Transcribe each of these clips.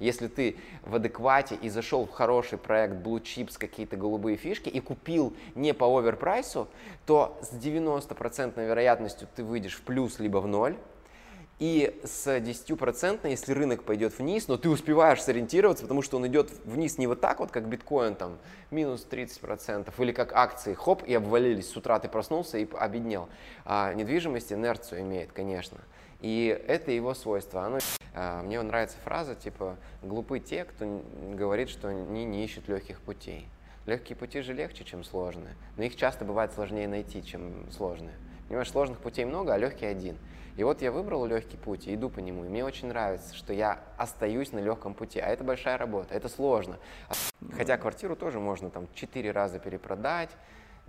Если ты в адеквате и зашел в хороший проект Blue Chips, какие-то голубые фишки и купил не по оверпрайсу, то с 90% вероятностью ты выйдешь в плюс либо в ноль, и с 10%, если рынок пойдет вниз, но ты успеваешь сориентироваться, потому что он идет вниз не вот так вот, как биткоин, там, минус 30%, или как акции, хоп, и обвалились, с утра ты проснулся и обеднел. А недвижимость инерцию имеет, конечно. И это его свойство. Оно, а, мне нравится фраза, типа, глупы те, кто говорит, что они не ищут легких путей. Легкие пути же легче, чем сложные, но их часто бывает сложнее найти, чем сложные. Понимаешь, сложных путей много, а легкий один. И вот я выбрал легкий путь и иду по нему. И мне очень нравится, что я остаюсь на легком пути. А это большая работа, это сложно. Хотя квартиру тоже можно там четыре раза перепродать,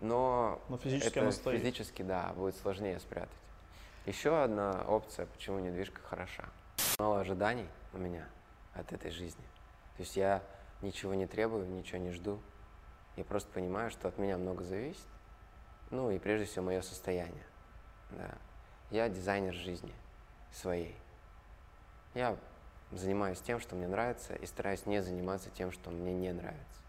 но, но физически, это физически, да, будет сложнее спрятать. Еще одна опция, почему недвижка хороша. Мало ожиданий у меня от этой жизни. То есть я ничего не требую, ничего не жду. Я просто понимаю, что от меня много зависит. Ну и прежде всего мое состояние. Да. Я дизайнер жизни своей. Я занимаюсь тем, что мне нравится, и стараюсь не заниматься тем, что мне не нравится.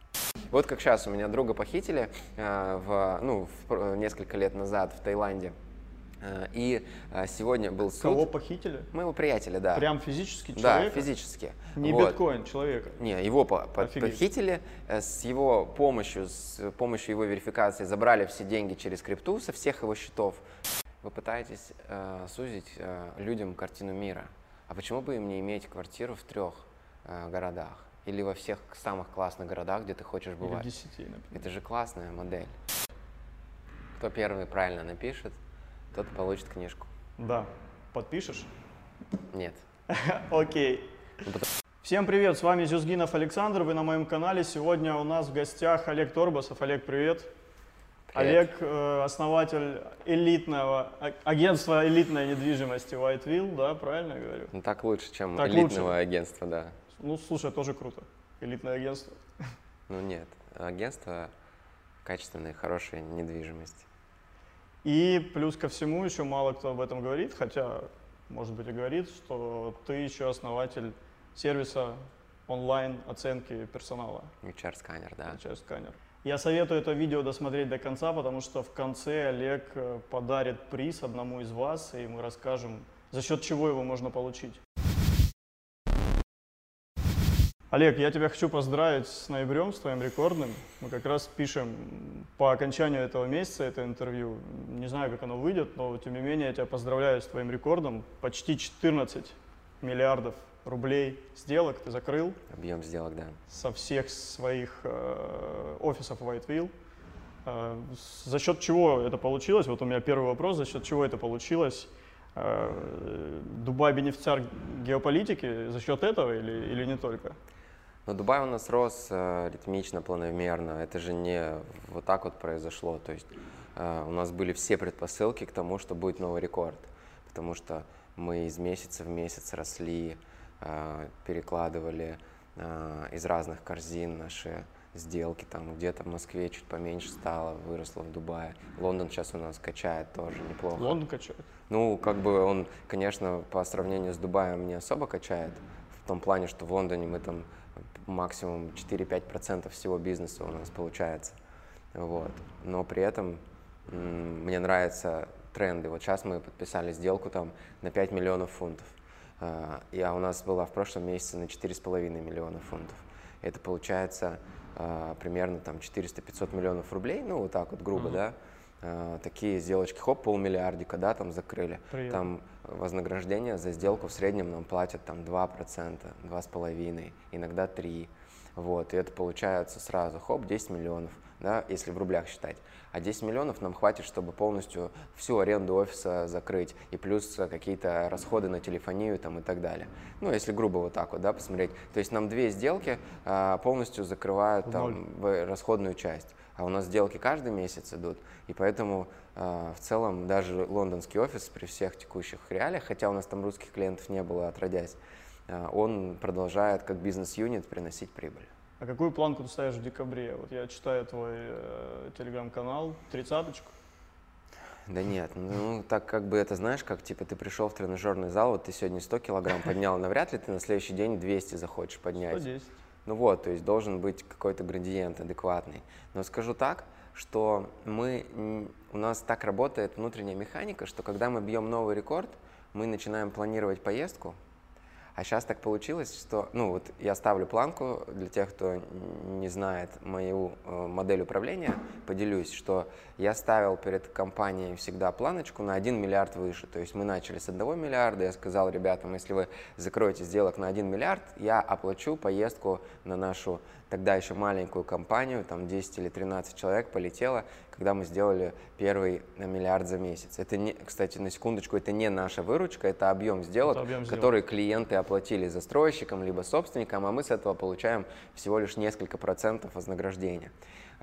Вот как сейчас у меня друга похитили э, в, ну, в, несколько лет назад в Таиланде. Э, и э, сегодня был суд. Кого похитили? Моего приятеля, да. Прям физически человека? Да, физически. Не вот. биткоин человека? Не, его по по похитили. Э, с его помощью, с помощью его верификации забрали все деньги через крипту со всех его счетов. Вы пытаетесь э, сузить э, людям картину мира. А почему бы им не иметь квартиру в трех э, городах? Или во всех самых классных городах, где ты хочешь бывать? Или в десяти, например. Это же классная модель. Кто первый правильно напишет, тот получит книжку. Да. Подпишешь? Нет. Окей. Ну, Всем привет, с вами Зюзгинов Александр, вы на моем канале. Сегодня у нас в гостях Олег Торбасов. Олег, привет. Олег, э, основатель элитного а, агентства элитной недвижимости Whiteville, да, правильно я говорю? Ну, так лучше, чем так элитного лучше. агентства, да. Ну, слушай, тоже круто. Элитное агентство. Ну нет, агентство качественной, хорошей недвижимости. И плюс ко всему еще мало кто об этом говорит, хотя, может быть, и говорит, что ты еще основатель сервиса онлайн оценки персонала. HR-сканер, да. HR-сканер. Я советую это видео досмотреть до конца, потому что в конце Олег э, подарит приз одному из вас, и мы расскажем, за счет чего его можно получить. Олег, я тебя хочу поздравить с ноябрем, с твоим рекордным. Мы как раз пишем по окончанию этого месяца это интервью. Не знаю, как оно выйдет, но тем не менее я тебя поздравляю с твоим рекордом. Почти 14 миллиардов рублей сделок ты закрыл. Объем сделок, да. Со всех своих э, офисов Whiteville. Э, за счет чего это получилось? Вот у меня первый вопрос. За счет чего это получилось? Э, Дубай бенефициар геополитики за счет этого или, или не только? Но Дубай у нас рос э, ритмично, планомерно. Это же не вот так вот произошло. То есть э, у нас были все предпосылки к тому, что будет новый рекорд. Потому что мы из месяца в месяц росли, Э, перекладывали э, из разных корзин наши сделки, там где-то в Москве чуть поменьше стало, выросло в Дубае. Лондон сейчас у нас качает тоже неплохо. Лондон качает? Ну, как бы он, конечно, по сравнению с Дубаем не особо качает, в том плане, что в Лондоне мы там максимум 4-5% всего бизнеса у нас получается. Вот. Но при этом мне нравятся тренды. Вот сейчас мы подписали сделку там на 5 миллионов фунтов. А у нас была в прошлом месяце на 4,5 миллиона фунтов. Это получается а, примерно там 400-500 миллионов рублей, ну вот так вот грубо, mm-hmm. да. А, такие сделочки, хоп, полмиллиардика, да, там закрыли. Приятно. Там вознаграждение за сделку в среднем нам платят там 2%, 2,5%, иногда 3%. Вот, и это получается сразу, хоп, 10 миллионов, да, если в рублях считать. А 10 миллионов нам хватит, чтобы полностью всю аренду офиса закрыть, и плюс какие-то расходы на телефонию там и так далее. Ну, если грубо вот так вот, да, посмотреть. То есть нам две сделки а, полностью закрывают там расходную часть. А у нас сделки каждый месяц идут, и поэтому э, в целом даже лондонский офис при всех текущих реалиях, хотя у нас там русских клиентов не было отродясь, э, он продолжает как бизнес-юнит приносить прибыль. А какую планку ты ставишь в декабре? Вот я читаю твой э, телеграм-канал, тридцаточку. Да нет, ну так как бы это знаешь, как типа ты пришел в тренажерный зал, вот ты сегодня 100 килограмм поднял, навряд ли ты на следующий день 200 захочешь поднять. 110. Ну вот, то есть должен быть какой-то градиент адекватный. Но скажу так, что мы, у нас так работает внутренняя механика, что когда мы бьем новый рекорд, мы начинаем планировать поездку, а сейчас так получилось, что, ну вот я ставлю планку для тех, кто не знает мою э, модель управления, поделюсь, что я ставил перед компанией всегда планочку на 1 миллиард выше. То есть мы начали с 1 миллиарда, я сказал ребятам, если вы закроете сделок на 1 миллиард, я оплачу поездку на нашу тогда еще маленькую компанию, там 10 или 13 человек полетело, когда мы сделали первый на миллиард за месяц. Это, не, кстати, на секундочку, это не наша выручка, это объем сделок, это объем сделок. клиенты оплатили застройщикам либо собственникам, а мы с этого получаем всего лишь несколько процентов вознаграждения.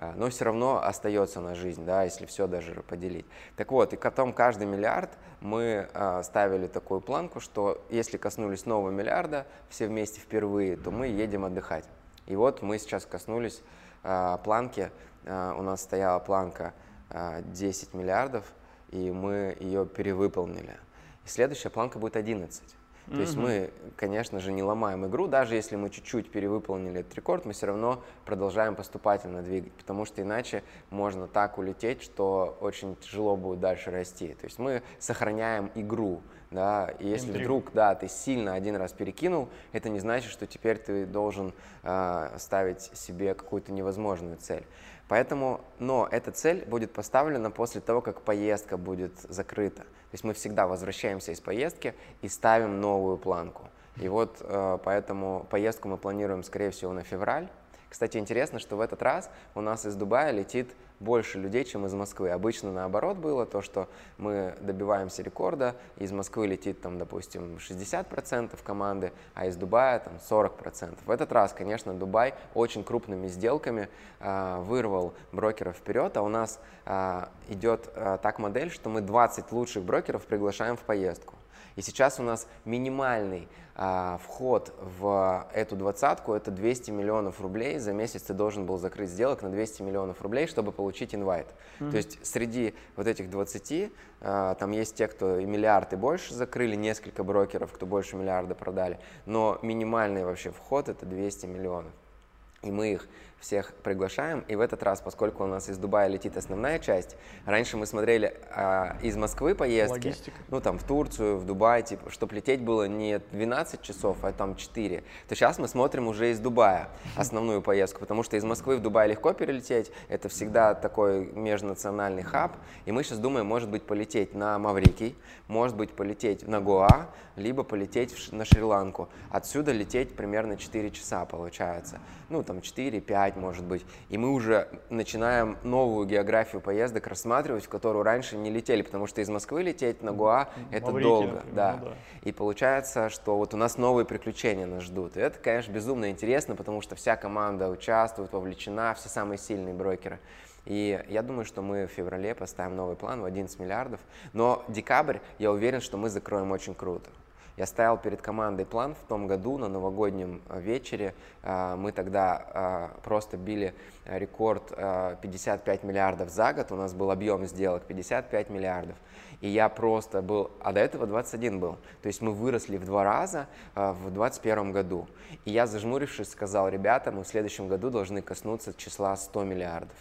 А, но все равно остается на жизнь, да, если все даже поделить. Так вот, и потом каждый миллиард мы а, ставили такую планку, что если коснулись нового миллиарда все вместе впервые, то мы едем отдыхать. И вот мы сейчас коснулись э, планки, у нас стояла планка э, 10 миллиардов, и мы ее перевыполнили. Следующая планка будет 11. То mm-hmm. есть мы, конечно же, не ломаем игру, даже если мы чуть-чуть перевыполнили этот рекорд, мы все равно продолжаем поступательно двигать, потому что иначе можно так улететь, что очень тяжело будет дальше расти. То есть мы сохраняем игру, да, и если Интриг. вдруг, да, ты сильно один раз перекинул, это не значит, что теперь ты должен э, ставить себе какую-то невозможную цель. Поэтому, но эта цель будет поставлена после того, как поездка будет закрыта. То есть мы всегда возвращаемся из поездки и ставим новую планку. И вот э, поэтому поездку мы планируем, скорее всего, на февраль. Кстати, интересно, что в этот раз у нас из Дубая летит больше людей, чем из Москвы. Обычно наоборот было то, что мы добиваемся рекорда, из Москвы летит там, допустим, 60% команды, а из Дубая там 40%. В этот раз, конечно, Дубай очень крупными сделками э, вырвал брокеров вперед, а у нас э, идет э, так модель, что мы 20 лучших брокеров приглашаем в поездку. И сейчас у нас минимальный а, вход в эту двадцатку это 200 миллионов рублей. За месяц ты должен был закрыть сделок на 200 миллионов рублей, чтобы получить инвайт. Mm-hmm. То есть среди вот этих 20 а, там есть те, кто и миллиард и больше закрыли, несколько брокеров, кто больше миллиарда продали. Но минимальный вообще вход это 200 миллионов. И мы их всех приглашаем. И в этот раз, поскольку у нас из Дубая летит основная часть, раньше мы смотрели а, из Москвы поездки, Логистика. ну там в Турцию, в Дубай, типа, чтобы лететь было не 12 часов, а там 4, то сейчас мы смотрим уже из Дубая основную поездку, потому что из Москвы в Дубай легко перелететь, это всегда такой межнациональный хаб, и мы сейчас думаем, может быть, полететь на Маврикий, может быть, полететь на Гоа, либо полететь на Шри-Ланку. Отсюда лететь примерно 4 часа получается, ну там 4-5 5, может быть. И мы уже начинаем новую географию поездок рассматривать, в которую раньше не летели, потому что из Москвы лететь на Гуа – это Маврикия, долго. Да. Ну, да. И получается, что вот у нас новые приключения нас ждут. И это, конечно, безумно интересно, потому что вся команда участвует, вовлечена, все самые сильные брокеры. И я думаю, что мы в феврале поставим новый план в 11 миллиардов. Но декабрь, я уверен, что мы закроем очень круто. Я ставил перед командой план в том году на новогоднем э, вечере. Э, мы тогда э, просто били рекорд 55 миллиардов за год. У нас был объем сделок 55 миллиардов. И я просто был, а до этого 21 был. То есть мы выросли в два раза в 2021 году. И я, зажмурившись, сказал, ребята, мы в следующем году должны коснуться числа 100 миллиардов.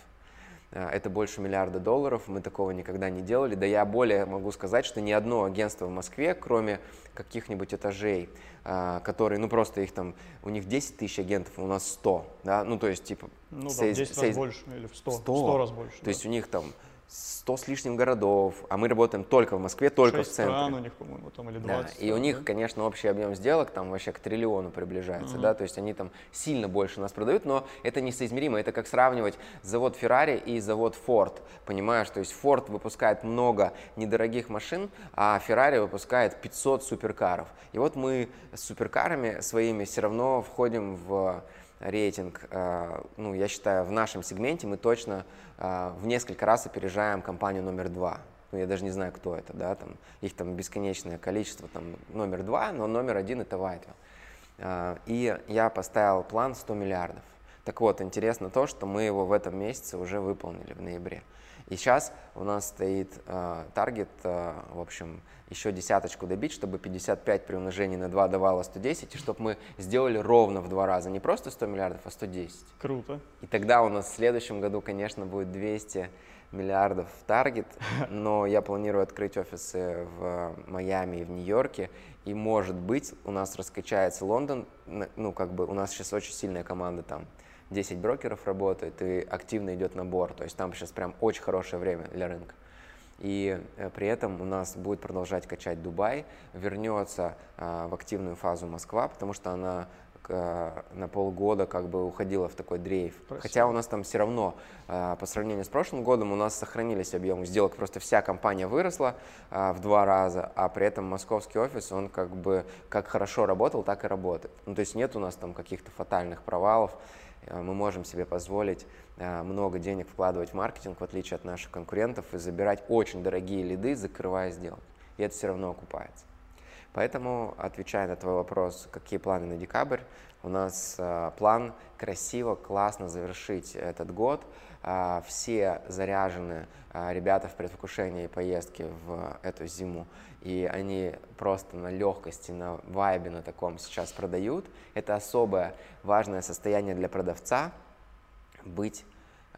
Э, это больше миллиарда долларов, мы такого никогда не делали. Да я более могу сказать, что ни одно агентство в Москве, кроме каких-нибудь этажей, э, которые, ну просто их там, у них 10 тысяч агентов, а у нас 100, да, ну то есть типа... Ну да, в 10 сейз... раз больше или в 100, 100, 100 раз больше. То да. есть у них там 100 с лишним городов, а мы работаем только в Москве, только в центре. стран у них, по-моему, там или 20. Да, и у них, конечно, общий объем сделок там вообще к триллиону приближается, uh-huh. да, то есть они там сильно больше нас продают, но это несоизмеримо, это как сравнивать завод Ferrari и завод Ford, понимаешь, то есть Ford выпускает много недорогих машин, а Ferrari выпускает 500 суперкаров. И вот мы с суперкарами своими все равно входим в рейтинг, э, ну, я считаю, в нашем сегменте мы точно э, в несколько раз опережаем компанию номер два. Ну, я даже не знаю, кто это, да, там, их там бесконечное количество, там, номер два, но номер один это Whitewell. Э, и я поставил план 100 миллиардов. Так вот, интересно то, что мы его в этом месяце уже выполнили в ноябре. И сейчас у нас стоит э, таргет, э, в общем, еще десяточку добить, чтобы 55 при умножении на 2 давало 110, и чтобы мы сделали ровно в два раза, не просто 100 миллиардов, а 110. Круто. И тогда у нас в следующем году, конечно, будет 200 миллиардов в таргет, но я планирую открыть офисы в Майами и в Нью-Йорке, и, может быть, у нас раскачается Лондон, ну, как бы у нас сейчас очень сильная команда там, 10 брокеров работает, и активно идет набор, то есть там сейчас прям очень хорошее время для рынка. И э, при этом у нас будет продолжать качать Дубай, вернется а, в активную фазу Москва, потому что она на полгода как бы уходила в такой дрейф. Спасибо. Хотя у нас там все равно а, по сравнению с прошлым годом у нас сохранились объемы сделок, просто вся компания выросла а, в два раза, а при этом московский офис, он как бы как хорошо работал, так и работает. Ну, то есть нет у нас там каких-то фатальных провалов, мы можем себе позволить много денег вкладывать в маркетинг, в отличие от наших конкурентов, и забирать очень дорогие лиды, закрывая сделки. И это все равно окупается. Поэтому, отвечая на твой вопрос, какие планы на декабрь, у нас э, план красиво, классно завершить этот год. Э, все заряжены э, ребята в предвкушении поездки в эту зиму, и они просто на легкости, на вайбе на таком сейчас продают. Это особое важное состояние для продавца быть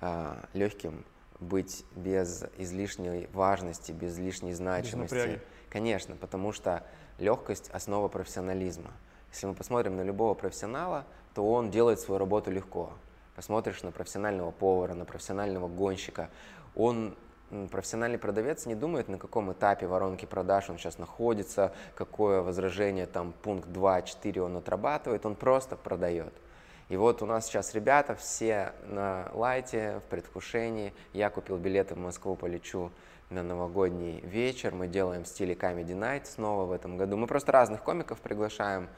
э, легким, быть без излишней важности, без лишней значимости. Без Конечно, потому что легкость – основа профессионализма. Если мы посмотрим на любого профессионала, то он делает свою работу легко. Посмотришь на профессионального повара, на профессионального гонщика, он профессиональный продавец не думает, на каком этапе воронки продаж он сейчас находится, какое возражение, там, пункт 2, 4 он отрабатывает, он просто продает. И вот у нас сейчас ребята все на лайте, в предвкушении. Я купил билеты в Москву, полечу на новогодний вечер. Мы делаем в стиле Comedy Night снова в этом году. Мы просто разных комиков приглашаем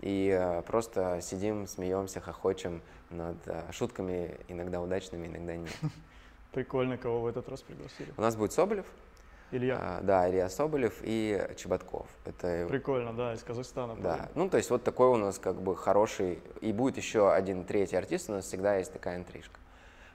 и э, просто сидим, смеемся, хохочем над э, шутками, иногда удачными, иногда нет. Прикольно, кого в этот раз пригласили. У нас будет Соболев. Илья. А, да, Илья Соболев и Чеботков. Это... Прикольно, да, из Казахстана. Да, ну то есть вот такой у нас как бы хороший, и будет еще один третий артист, у нас всегда есть такая интрижка.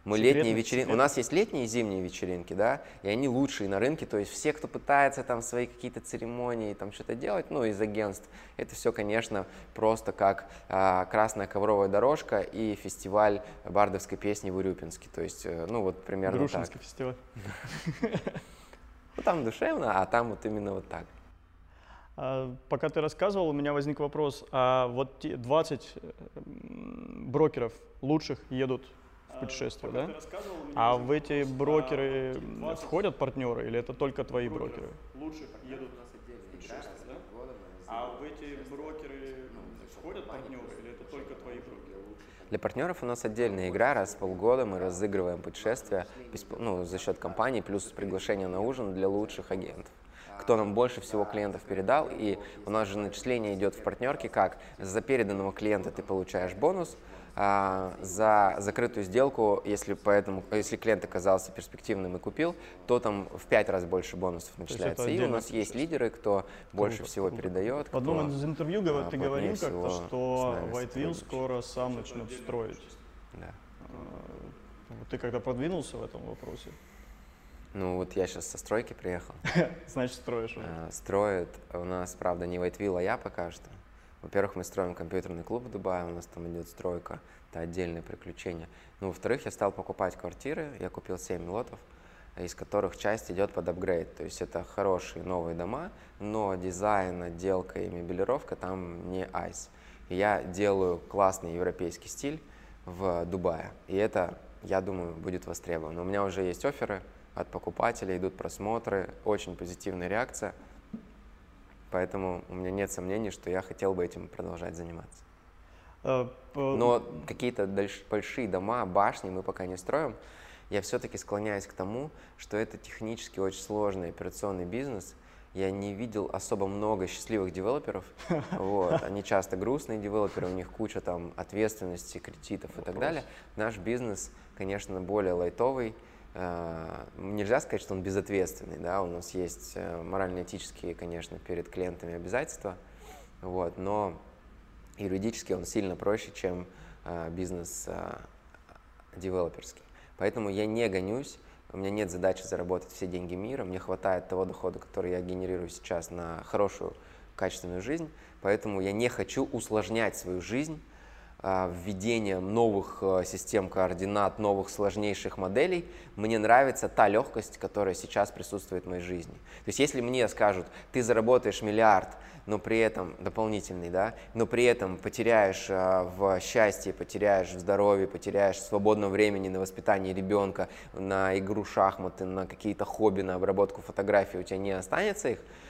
Мы секретный, летние вечеринки, у нас есть летние и зимние вечеринки, да, и они лучшие на рынке, то есть все, кто пытается там свои какие-то церемонии, там что-то делать, ну, из агентств, это все, конечно, просто как а, красная ковровая дорожка и фестиваль бардовской песни в Урюпинске, то есть, э, ну, вот примерно Грушинский так. фестиваль. Ну, там душевно, а там вот именно вот так. А, пока ты рассказывал, у меня возник вопрос, а вот 20 э, брокеров лучших едут в путешествие, да? А в эти брокеры входят партнеры или это только твои брокеры? Лучших едут у нас отдельно путешествие, да? А в эти брокеры входят партнеры или это только твои брокеры? Для партнеров у нас отдельная игра, раз в полгода мы разыгрываем путешествия ну, за счет компании, плюс приглашение на ужин для лучших агентов кто нам больше всего клиентов передал, и у нас же начисление идет в партнерке, как за переданного клиента ты получаешь бонус, за закрытую сделку, если, поэтому, если клиент оказался перспективным и купил, то там в пять раз больше бонусов начисляется. И у нас есть лидеры, кто больше всего передает. В одном из интервью а, ты говорил как-то, что Whiteville скоро сам начнет строить. Да. А, ты когда продвинулся в этом вопросе? Ну вот я сейчас со стройки приехал. Значит, строишь уже. Строит у нас, правда, не Whiteville, а я пока что. Во-первых, мы строим компьютерный клуб в Дубае, у нас там идет стройка, это отдельное приключение. Ну, во-вторых, я стал покупать квартиры, я купил 7 лотов, из которых часть идет под апгрейд. То есть это хорошие новые дома, но дизайн, отделка и мебелировка там не айс. Я делаю классный европейский стиль в Дубае. И это, я думаю, будет востребовано. У меня уже есть оферы от покупателей, идут просмотры, очень позитивная реакция – Поэтому у меня нет сомнений, что я хотел бы этим продолжать заниматься. А, Но какие-то большие дома, башни мы пока не строим. Я все-таки склоняюсь к тому, что это технически очень сложный операционный бизнес. Я не видел особо много счастливых девелоперов. Вот. Они часто грустные девелоперы, у них куча там ответственности, кредитов и так далее. Наш бизнес, конечно, более лайтовый, нельзя сказать, что он безответственный, да, у нас есть э, морально-этические, конечно, перед клиентами обязательства, вот, но юридически он сильно проще, чем э, бизнес девелоперский. Поэтому я не гонюсь у меня нет задачи заработать все деньги мира, мне хватает того дохода, который я генерирую сейчас на хорошую, качественную жизнь, поэтому я не хочу усложнять свою жизнь введением новых а, систем координат, новых сложнейших моделей, мне нравится та легкость, которая сейчас присутствует в моей жизни. То есть если мне скажут, ты заработаешь миллиард, но при этом дополнительный, да, но при этом потеряешь а, в счастье, потеряешь в здоровье, потеряешь свободного времени на воспитание ребенка, на игру шахматы, на какие-то хобби, на обработку фотографий, у тебя не останется их, а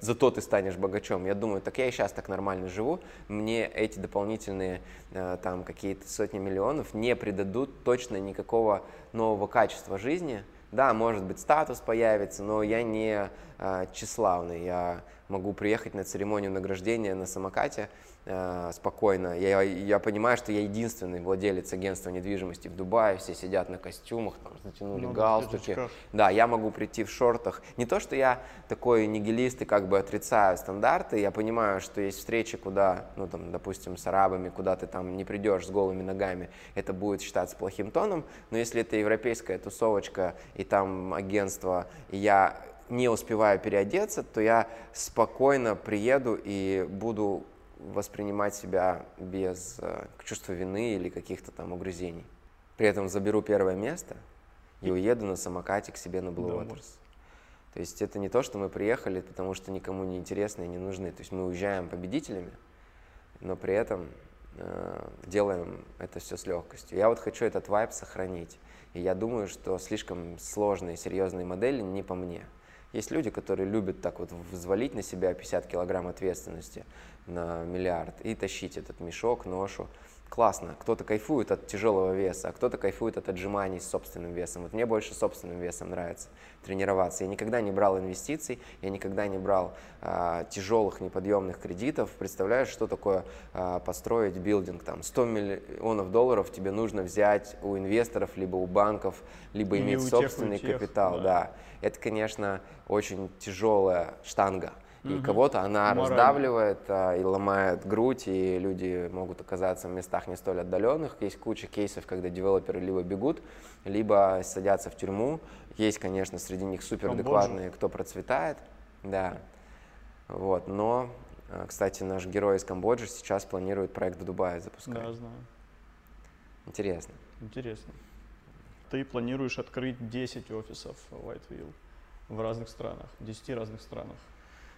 зато ты станешь богачом. Я думаю, так я и сейчас так нормально живу, мне эти дополнительные а, там какие-то сотни миллионов не придадут точно никакого нового качества жизни. Да, может быть, статус появится, но я не э, тщеславный. Я могу приехать на церемонию награждения на самокате э, спокойно. Я, я понимаю, что я единственный владелец агентства недвижимости в Дубае, все сидят на костюмах, там, затянули ну, галстуки. Да, я могу прийти в шортах. Не то, что я такой нигилист и как бы отрицаю стандарты, я понимаю, что есть встречи, куда, ну там, допустим, с арабами, куда ты там не придешь с голыми ногами, это будет считаться плохим тоном, но если это европейская тусовочка и там агентство, и я не успеваю переодеться, то я спокойно приеду и буду воспринимать себя без э, чувства вины или каких-то там угрызений. При этом заберу первое место и уеду на самокате к себе на Blue Waters. То есть это не то, что мы приехали, потому что никому не интересны и не нужны. То есть мы уезжаем победителями, но при этом э, делаем это все с легкостью. Я вот хочу этот вайб сохранить. И я думаю, что слишком сложные, серьезные модели не по мне. Есть люди, которые любят так вот взвалить на себя 50 килограмм ответственности на миллиард и тащить этот мешок, ношу. Классно. Кто-то кайфует от тяжелого веса, а кто-то кайфует от отжиманий с собственным весом. Вот мне больше собственным весом нравится тренироваться. Я никогда не брал инвестиций, я никогда не брал а, тяжелых неподъемных кредитов. Представляешь, что такое а, построить билдинг? Там 100 миллионов долларов тебе нужно взять у инвесторов, либо у банков, либо Или иметь собственный тех, капитал. Да. да. Это, конечно, очень тяжелая штанга. И кого-то она Морально. раздавливает а, и ломает грудь, и люди могут оказаться в местах не столь отдаленных. Есть куча кейсов, когда девелоперы либо бегут, либо садятся в тюрьму. Есть, конечно, среди них суперадекватные, кто процветает. Да. Вот. Но, а, кстати, наш герой из Камбоджи сейчас планирует проект в Дубае запускать. Да, знаю. Интересно. Интересно. Ты планируешь открыть 10 офисов Whiteville в разных странах, в 10 разных странах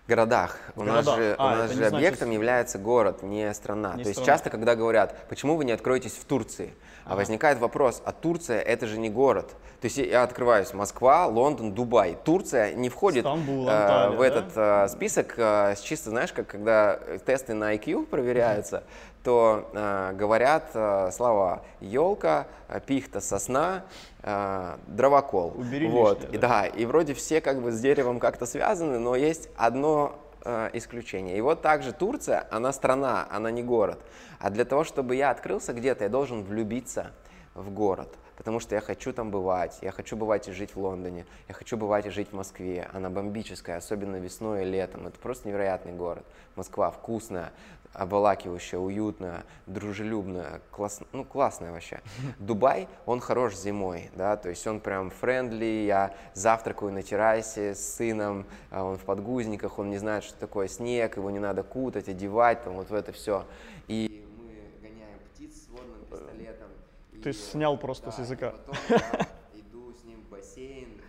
городах. В у городах. нас же, а, у нас же объектом значит... является город, не страна. Не То страна. есть часто, когда говорят, почему вы не откроетесь в Турции, а ага. возникает вопрос, а Турция это же не город. То есть я открываюсь Москва, Лондон, Дубай. Турция не входит Стамбул, Анталия, э, в этот э, список э, чисто, знаешь, как когда тесты на IQ проверяются, то э, говорят э, слова елка, пихта, сосна, э, дровокол. Убери вот. лишнее, и, да. и вроде все как бы с деревом как-то связаны, но есть одно э, исключение. И вот также Турция, она страна, она не город. А для того, чтобы я открылся где-то, я должен влюбиться в город потому что я хочу там бывать, я хочу бывать и жить в Лондоне, я хочу бывать и жить в Москве. Она бомбическая, особенно весной и летом. Это просто невероятный город. Москва вкусная, обволакивающая, уютная, дружелюбная, класс, ну, классная вообще. Дубай, он хорош зимой, да, то есть он прям friendly, я завтракаю на террасе с сыном, а он в подгузниках, он не знает, что такое снег, его не надо кутать, одевать, там вот в это все. И мы гоняем птиц с водным пистолетом. Ты и, снял просто да, с языка. Потом я иду с ним в бассейн,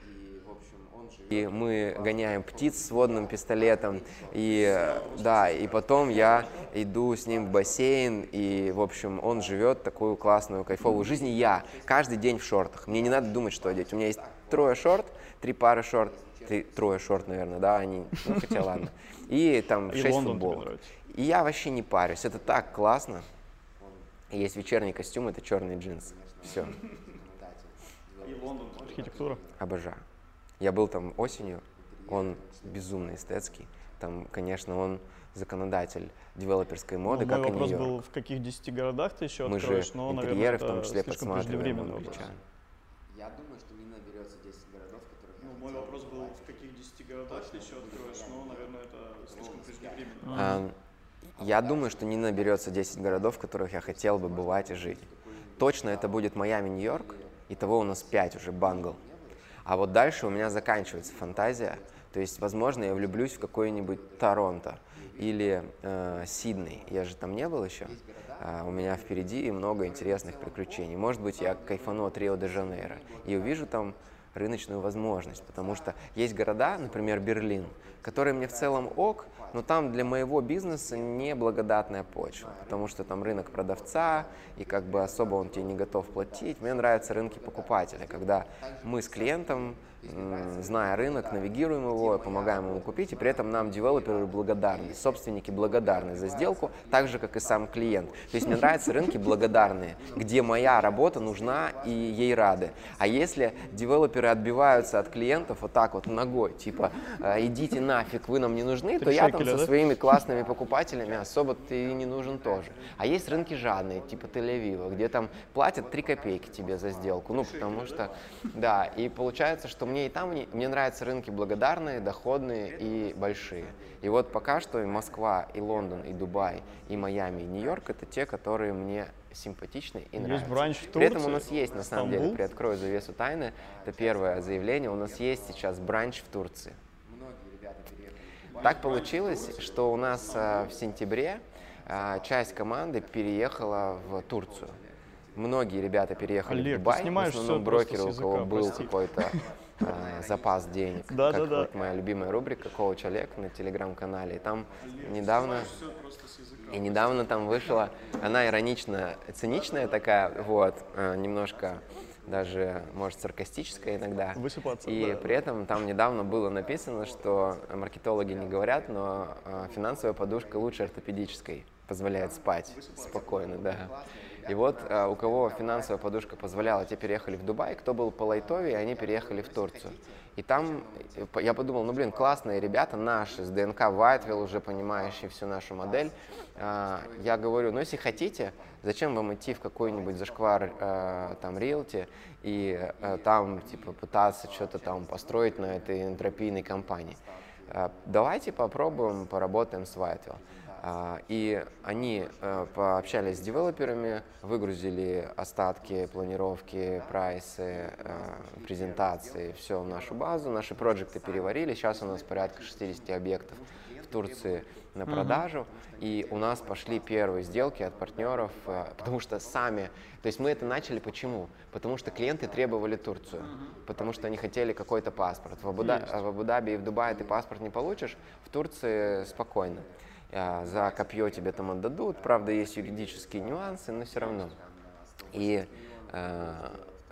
и мы гоняем птиц с водным пистолетом, и да, и потом я иду с ним в бассейн, и, в общем, он живет такую классную, кайфовую жизнь, и я каждый день в шортах, мне не надо думать, что одеть, у меня есть трое шорт, три пары шорт, три, трое шорт, наверное, да, они, ну, хотя ладно, и там и шесть футболок. И я вообще не парюсь, это так классно. Есть вечерний костюм, это черный джинс. Все. И Лондон, архитектура. Обожаю. Я был там осенью, он безумно эстетский. Там, конечно, он законодатель девелоперской моды, ну, как мой и вопрос был, в каких 10 городах ты еще Мы откроешь, же но, интерьеры наверное, в том числе подсматриваем англичан. Я думаю, что не наберется 10 городов, которые... Ну, мой вопрос был, в каких 10 городах ты еще откроешь, но, наверное, это слишком преждевременно. А, я думаю, что не наберется 10 городов, в которых я хотел бы бывать и жить. Точно это будет Майами, Нью-Йорк, и того у нас 5 уже, Бангл. А вот дальше у меня заканчивается фантазия. То есть, возможно, я влюблюсь в какой-нибудь Торонто или э, Сидней. Я же там не был еще. А у меня впереди много интересных приключений. Может быть, я кайфану от Рио-де-Жанейро и увижу там рыночную возможность, потому что есть города, например, Берлин, которые мне в целом ок, но там для моего бизнеса не благодатная почва, потому что там рынок продавца, и как бы особо он тебе не готов платить. Мне нравятся рынки покупателя, когда мы с клиентом зная рынок, навигируем его, помогаем ему купить, и при этом нам девелоперы благодарны, собственники благодарны за сделку, так же, как и сам клиент. То есть мне нравятся рынки благодарные, где моя работа нужна и ей рады. А если девелоперы отбиваются от клиентов вот так вот ногой, типа «Э, идите нафиг, вы нам не нужны, то я там со своими классными покупателями особо ты не нужен тоже. А есть рынки жадные, типа Тель-Авива, где там платят 3 копейки тебе за сделку, ну потому что, да, и получается, что мне и там, мне, мне нравятся рынки благодарные, доходные и большие. И вот пока что и Москва, и Лондон, и Дубай, и Майами, и Нью-Йорк — это те, которые мне симпатичны и нравятся. Есть бранч в Турции, При этом у нас есть, на самом Стамбул. деле, приоткрою завесу тайны, это первое заявление, у нас есть сейчас бранч в Турции. Так получилось, что у нас э, в сентябре э, часть команды переехала в Турцию. Многие ребята переехали Олег, в ты Дубай, в снимаешь основном всё просто брокеры, с у кого был какой-то запас денег. Да, как да, да. вот моя любимая рубрика «Коуч Олег» на телеграм-канале. И там недавно... И недавно там вышла, она иронично циничная такая, вот, э, немножко даже, может, саркастическая иногда. Высыпаться, И да. при этом там недавно было написано, что маркетологи не говорят, но э, финансовая подушка лучше ортопедической, позволяет спать спокойно, да. И вот э, у кого финансовая подушка позволяла, те переехали в Дубай, кто был по лайтове, они переехали в Турцию. И там э, я подумал, ну блин, классные ребята наши, с ДНК Whiteville, уже понимающие всю нашу модель. А, Я говорю, ну если хотите, зачем вам идти в какой-нибудь зашквар э, там Realty и э, там типа пытаться что-то там построить на этой энтропийной компании. Давайте попробуем, поработаем с Whiteville. А, И они э, пообщались с девелоперами, выгрузили остатки, планировки, прайсы, э, презентации, все в нашу базу. Наши проекты переварили. Сейчас у нас порядка 60 объектов в Турции на продажу. И у нас пошли первые сделки от партнеров, э, потому что сами, то есть мы это начали почему? Потому что клиенты требовали Турцию, потому что они хотели какой-то паспорт. В Абу-Даби и в Дубае ты паспорт не получишь, в Турции спокойно. А, За копье тебе там отдадут, правда, есть юридические нюансы, но все равно. И э,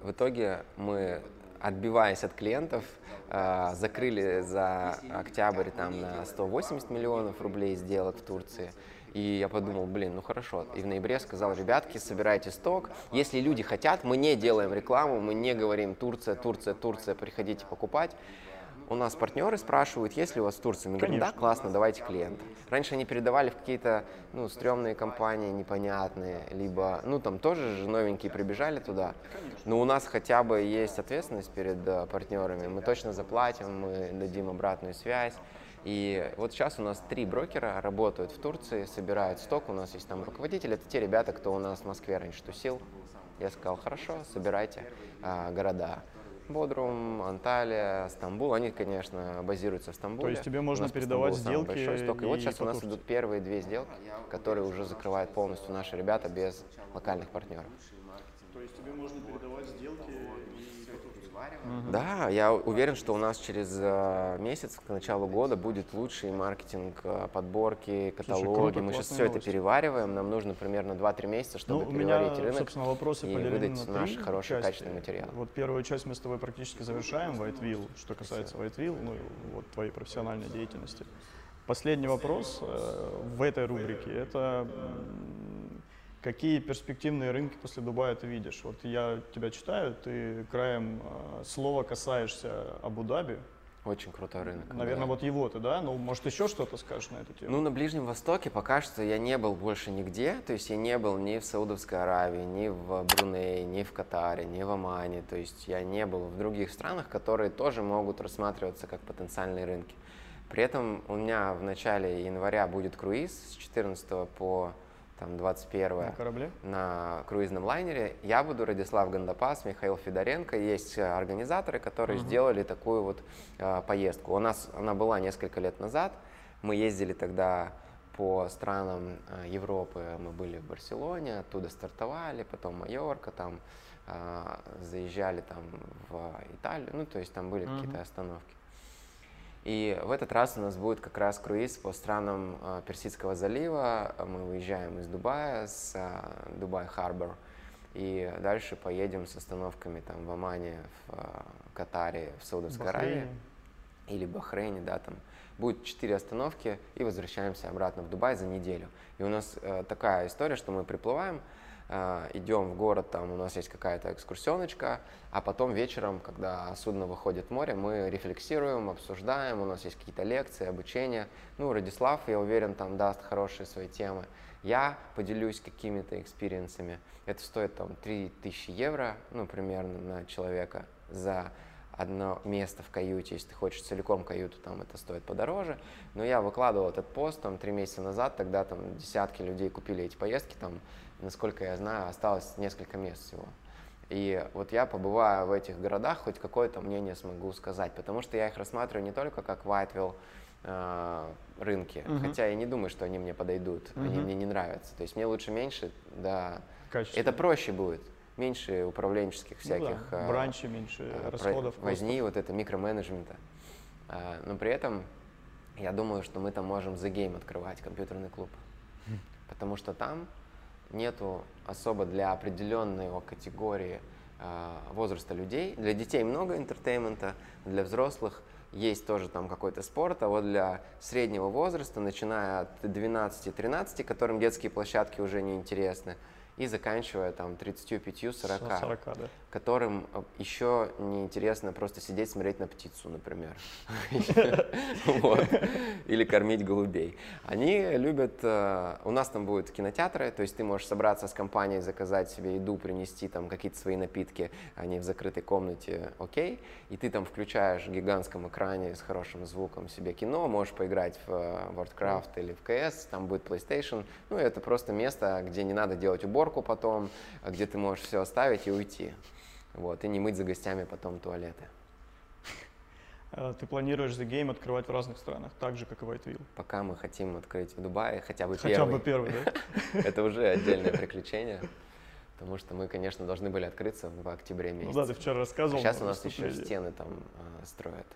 в итоге мы, отбиваясь от клиентов, э, закрыли за октябрь там на 180 миллионов рублей сделок в Турции. И я подумал, блин, ну хорошо. И в ноябре сказал, ребятки, собирайте сток. Если люди хотят, мы не делаем рекламу, мы не говорим Турция, Турция, Турция, приходите покупать. У нас партнеры спрашивают, есть ли у вас в Турции? Мы говорим, да, классно, давайте клиента. Раньше они передавали в какие-то, ну, стрёмные компании, непонятные, либо, ну, там тоже же новенькие прибежали туда. Но у нас хотя бы есть ответственность перед э, партнерами. Мы точно заплатим, мы дадим обратную связь. И вот сейчас у нас три брокера работают в Турции, собирают сток, у нас есть там руководитель, это те ребята, кто у нас в Москве раньше тусил. Я сказал, хорошо, собирайте а, города. Бодрум, Анталия, Стамбул. Они, конечно, базируются в Стамбуле. То есть тебе можно передавать сделки большой сток. И вот и сейчас по у нас идут первые две сделки, которые уже закрывают полностью наши ребята без локальных партнеров. То есть тебе можно передавать сделки и Да, я уверен, что у нас через э, месяц, к началу года, будет лучший маркетинг, э, подборки, каталоги. круто, Мы сейчас все это перевариваем. Нам нужно примерно 2-3 месяца, Ну, чтобы у меня, переварить рынок. собственно, вопросы и выдать на наши три хорошие, части. качественные материалы. Вот первую часть мы с тобой практически завершаем, Whiteville, что касается Whiteville, ну, и вот твоей профессиональной деятельности. Последний вопрос э, в этой рубрике – это какие перспективные рынки после Дубая ты видишь? Вот я тебя читаю, ты краем э, слова касаешься Абу-Даби. Очень крутой рынок. Наверное, да. вот его ты, да? Ну, может, еще что-то скажешь на эту тему? Ну, на Ближнем Востоке пока что я не был больше нигде. То есть я не был ни в Саудовской Аравии, ни в Брунее, ни в Катаре, ни в Омане. То есть я не был в других странах, которые тоже могут рассматриваться как потенциальные рынки. При этом у меня в начале января будет круиз с 14 по там 21 На корабле? на круизном лайнере. Я буду Радислав Гандапас, Михаил Федоренко. Есть э, организаторы, которые Мгм. сделали такую вот э, поездку. У нас она была несколько лет назад. Мы ездили тогда по странам э, Европы. Мы были в Барселоне, оттуда стартовали, потом Майорка, там э, заезжали там в Италию. Ну, то есть там были Мгм. какие-то остановки. И в этот раз у нас будет как раз круиз по странам э, Персидского залива. Мы выезжаем из Дубая, с э, Дубай Харбор, и дальше поедем с остановками там в Омане, в э, Катаре, в Саудовской Аравии или Бахрейне, да, там будет четыре остановки и возвращаемся обратно в Дубай за неделю. И у нас э, такая история, что мы приплываем, идем в город, там у нас есть какая-то экскурсионочка, а потом вечером, когда судно выходит в море, мы рефлексируем, обсуждаем, у нас есть какие-то лекции, обучение. Ну, Радислав, я уверен, там даст хорошие свои темы. Я поделюсь какими-то experience ами. Это стоит там 3000 евро, ну, примерно на человека за одно место в каюте. Если ты хочешь целиком каюту, там это стоит подороже. Но я выкладывал этот пост там три месяца назад, тогда там десятки людей купили эти поездки, там, насколько я знаю, осталось несколько мест всего. И вот я побываю в этих городах, хоть какое-то мнение смогу сказать, потому что я их рассматриваю не только как Whiteville э, рынки, Мгм. хотя я не думаю, что они мне подойдут, они Мгм. мне не нравятся. То есть мне лучше меньше, да, Качество. это проще будет, меньше управленческих Ну да, всяких э, бранчи меньше, э, расходов. возни, вот это микроменеджмента. А, Но при этом я думаю, что мы там можем The Game открывать, компьютерный клуб. Потому что там нету особо для определенной его категории а, возраста людей. Для детей много entertainment а, для взрослых есть тоже там какой-то спорт, а вот для среднего возраста, начиная от 12-13, которым детские площадки уже не интересны, и заканчивая там 35-40 40. 40, да. которым э, еще неинтересно просто сидеть, смотреть на птицу, например. Или кормить голубей. Они любят... э, У нас там будут кинотеатры, то есть ты можешь собраться с компанией, заказать себе еду, принести там какие-то свои напитки, они в закрытой комнате, окей, и ты там включаешь в гигантском экране с хорошим звуком себе кино, можешь поиграть в э, Warcraft или в CS, там будет PlayStation, ну это просто место, где не надо делать уборку потом, а где ты можешь все оставить и уйти. Вот, и не мыть за гостями потом туалеты. Э, Ты планируешь The Game открывать в разных странах, так же, как и Whiteville. Пока мы хотим открыть в Дубае хотя бы Хотя первый. бы первый, да? Это уже отдельное приключение. Потому что мы, конечно, должны были открыться в октябре Ну месяце. да, ты вчера рассказывал. Сейчас на у нас еще стены там а, строят.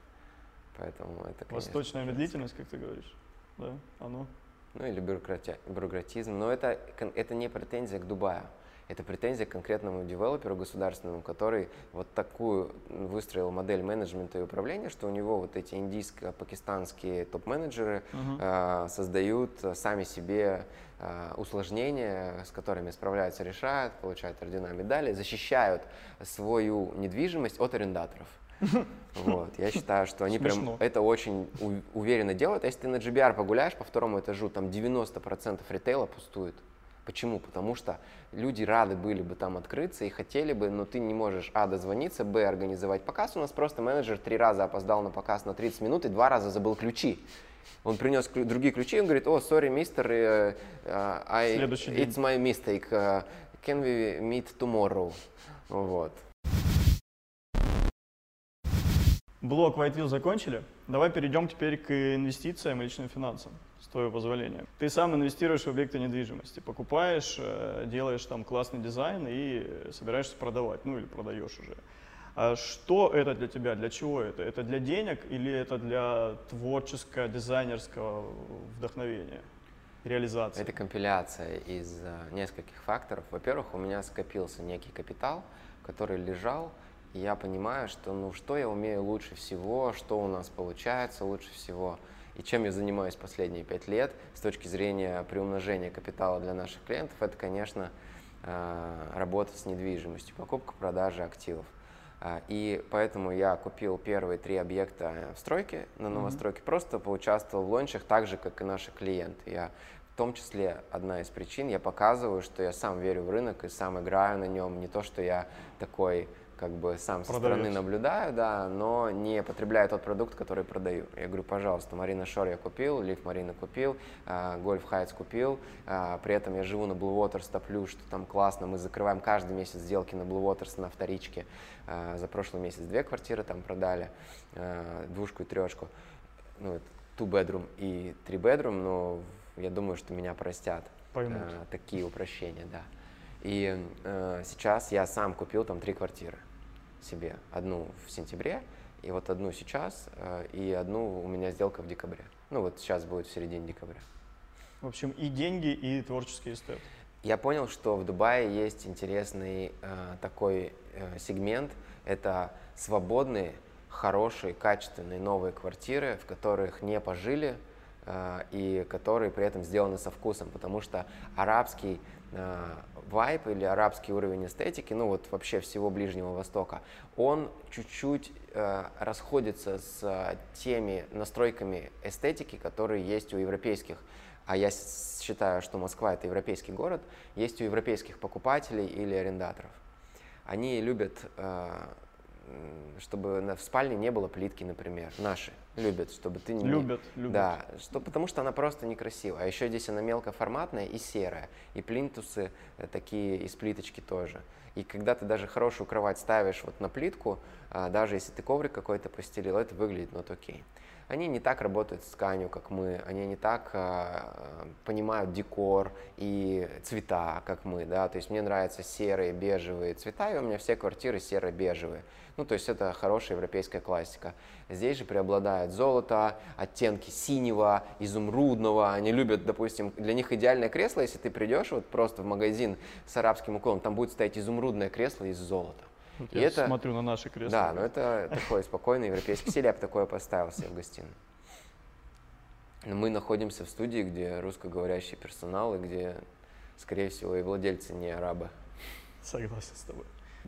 Поэтому это, конечно, Восточная медлительность, как ты говоришь. Да, оно. Ну или бюрократи- бюрократизм. Но это, это не претензия к Дубаю. Это претензия к конкретному девелоперу государственному, который вот такую выстроил модель менеджмента и управления, что у него вот эти индийско-пакистанские топ-менеджеры Мгм. э, создают сами себе э, усложнения, с которыми справляются, решают, получают ордена, медали, защищают свою недвижимость от арендаторов. Вот. Я считаю, что они прям Смешно. это очень уверенно делают. А если ты на GBR погуляешь по второму этажу, там 90% ритейла пустует. Почему? Потому что люди рады были бы там открыться и хотели бы, но ты не можешь, а, дозвониться, б, организовать показ. У нас просто менеджер три раза опоздал на показ на 30 минут и два раза забыл ключи. Он принес клю- другие ключи, он говорит, о, sorry, мистер, I, день. it's my mistake, э, can we meet tomorrow? Вот. Блок Whiteville закончили. Давай перейдем теперь к инвестициям и личным финансам, с твоего позволения. Ты сам инвестируешь в объекты недвижимости, покупаешь, э, делаешь там классный дизайн и собираешься продавать, ну или продаешь уже. А что это для тебя? Для чего это? Это для денег или это для творческого, дизайнерского вдохновения, реализации? Это компиляция из э, нескольких факторов. Во-первых, у меня скопился некий капитал, который лежал, и я понимаю, что ну что я умею лучше всего, что у нас получается лучше всего, и чем я занимаюсь последние пять лет с точки зрения приумножения капитала для наших клиентов, это, конечно, э, работа с недвижимостью, покупка, продажа активов. А, И поэтому я купил первые три объекта в стройке, на новостройке, просто поучаствовал в лончах так же, как и наши клиенты. Я в том числе одна из причин, я показываю, что я сам верю в рынок и сам играю на нем, не то, что я такой как бы сам со Продаете. стороны наблюдаю, да, но не потребляю тот продукт, который продаю. Я говорю, пожалуйста, Марина Шор я купил, Лив Марина купил, Гольф Хайтс купил, а, при этом я живу на Blue Waters, топлю, что там классно, мы закрываем каждый месяц сделки на Blue Waters на вторичке. А, за прошлый месяц две квартиры там продали, а, двушку и трешку, ну, это two bedroom и three bedroom, но я думаю, что меня простят Поймут. а, такие упрощения, да. И э, сейчас я сам купил там три квартиры себе. Одну в сентябре, и вот одну сейчас, э, и одну у меня сделка в декабре. Ну вот сейчас будет в середине декабря. В общем, и деньги, и творческий эстет. Я понял, что в Дубае есть интересный э, такой э, сегмент. Это свободные, хорошие, качественные новые квартиры, в которых не пожили э, и которые при этом сделаны со вкусом, потому что арабский э, вайп или арабский уровень эстетики, ну вот вообще всего Ближнего Востока, он чуть-чуть э, расходится с э, теми настройками эстетики, которые есть у европейских а я считаю, что Москва это европейский город, есть у европейских покупателей или арендаторов. Они любят, э, чтобы в спальне не было плитки, например. Наши любят, чтобы ты не... Любят, любят. Да, что, потому что она просто некрасивая. А еще здесь она мелкоформатная и серая. И плинтусы э, такие из плиточки тоже. И когда ты даже хорошую кровать ставишь вот на плитку, а, даже если ты коврик какой-то постелил, это выглядит not окей. Они не так работают с тканью, как мы, они не так а, а, понимают декор и цвета, как мы, да, то есть мне нравятся серые, бежевые цвета, и у меня все квартиры серо-бежевые. Ну, то есть это хорошая европейская классика. Здесь же преобладает золото, оттенки синего, изумрудного. Они любят, допустим, для них идеальное кресло, если ты придешь вот просто в магазин с арабским уклоном, там будет стоять изумрудное кресло из золота. Вот И я это- смотрю на наши кресла. Да, но это такой спокойный европейский стиль, я бы такое поставил себе в гостиную. Но мы находимся в студии, где русскоговорящий персонал, и где, скорее всего, и владельцы не арабы. Согласен с тобой.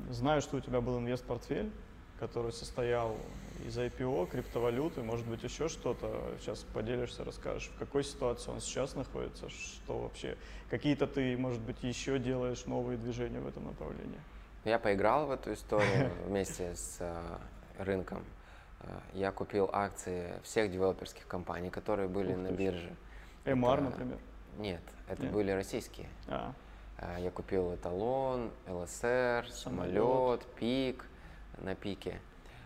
Знаю, что у тебя был инвест-портфель, который состоял из IPO, криптовалюты, может быть, еще что-то. Сейчас поделишься, расскажешь, в какой ситуации он сейчас находится, что вообще, какие-то ты, может быть, еще делаешь новые движения в этом направлении. Я поиграл в эту историю вместе с э, рынком. Э, Я купил акции всех девелоперских компаний, которые были на бирже. MR, Это- например. Нет, это Нет? были российские. А, Э, Я купил эталон, ЛСР, Самолет. самолет, пик на пике.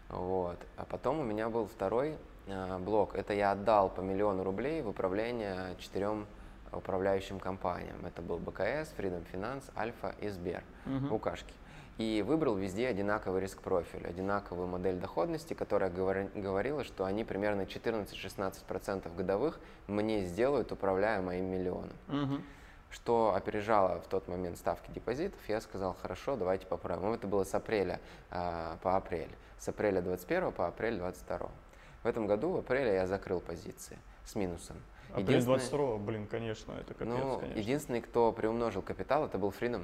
Вот. А потом у меня был второй э, блок. Это я отдал по миллиону рублей в управление четырем управляющим компаниям. Это был БКС, Freedom Finance, Альфа и Сбер. Мгм. Букашки. И выбрал везде одинаковый риск-профиль, одинаковую модель доходности, которая говори- говорила, что они примерно 14-16% годовых мне сделают, управляя моим миллионом мгм. что опережало в тот момент ставки депозитов, я сказал, хорошо, давайте попробуем. Это было с апреля а, по апрель. С апреля 21 по апрель 22. В этом году, в апреле, я закрыл позиции с минусом. Апрель Единственное- 22 блин, конечно, это капец, ну, конечно. единственный, кто приумножил капитал, это был Freedom.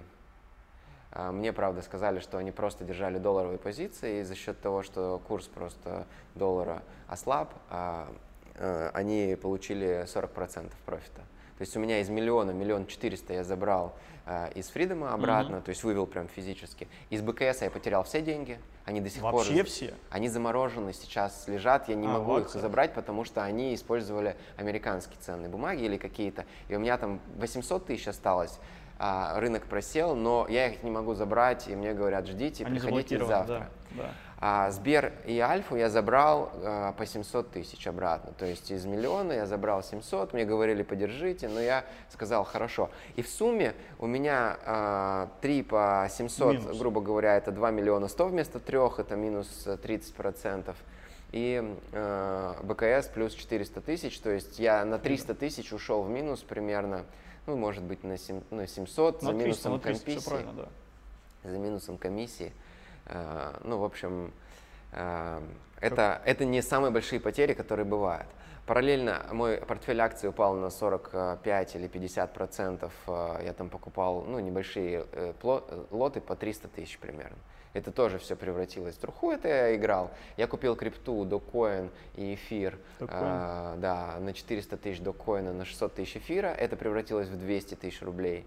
А, Мне, правда, сказали, что они просто держали долларовые позиции, и за счет того, что курс просто доллара ослаб, а, э, они получили 40% профита. То есть у меня из миллиона, миллион четыреста я забрал а, из Фридома обратно, то есть вывел прям физически. Из БКС я потерял все деньги, они до сих пор... Вообще все? Они заморожены сейчас, лежат, я не А, могу в их акциях? забрать, потому что они использовали американские ценные бумаги или какие-то. И у меня там 800 тысяч осталось, а рынок просел, но я их не могу забрать, и мне говорят, ждите, Они приходите завтра. да, да. А Сбер и Альфу я забрал а, по 700 тысяч обратно. То есть из миллиона я забрал 700, мне говорили, подержите, но я сказал, хорошо. И в сумме у меня а, 3 по 700, Минус. грубо говоря, это 2 миллиона 100 вместо 3, это минус э, 30 процентов. И э, БКС плюс 400 тысяч, то есть я на 300 тысяч ушел в минус примерно, ну, может быть, на, сем- на 700, за На 300, минусом на 300, все комиссии правильно, да. за минусом комиссии. Э, Ну, в общем, э, это, это не самые большие потери, которые бывают. Параллельно мой портфель акций упал на 45 или 50 процентов. Э, Я там покупал ну, небольшие лоты по 300 тысяч примерно. Это тоже все превратилось в труху, это я играл. Я купил крипту, докоин и эфир. Э, да, на 400 тысяч докоина, на 600 тысяч эфира. Это превратилось в 200 тысяч рублей.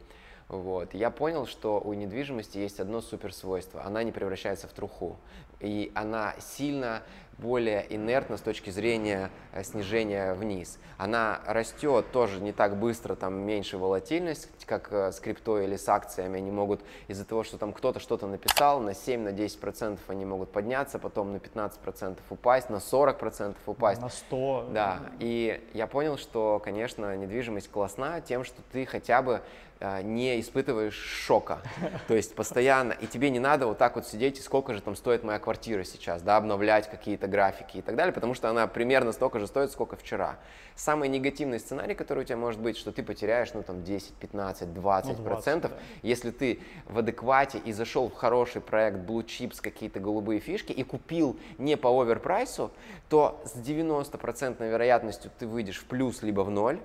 Вот. Я понял, что у недвижимости есть одно суперсвойство. Она не превращается в труху. И она сильно более инертна с точки зрения э, снижения вниз. Она растет тоже не так быстро, там меньше волатильность, как э, с криптой или с акциями. Они могут из-за того, что там кто-то что-то написал, на 7-10% они могут подняться, потом на 15% упасть, на 40% упасть. На 100. Да, и я понял, что, конечно, недвижимость классна тем, что ты хотя бы не испытываешь шока. То есть постоянно, и тебе не надо вот так вот сидеть, и сколько же там стоит моя квартира сейчас, да, обновлять какие-то графики и так далее, потому что она примерно столько же стоит, сколько вчера. Самый негативный сценарий, который у тебя может быть, что ты потеряешь, ну, там, 10, 15, 20 ну, процентов, да. если ты в адеквате и зашел в хороший проект Blue Chips, какие-то голубые фишки, и купил не по оверпрайсу, то с 90% вероятностью ты выйдешь в плюс либо в ноль,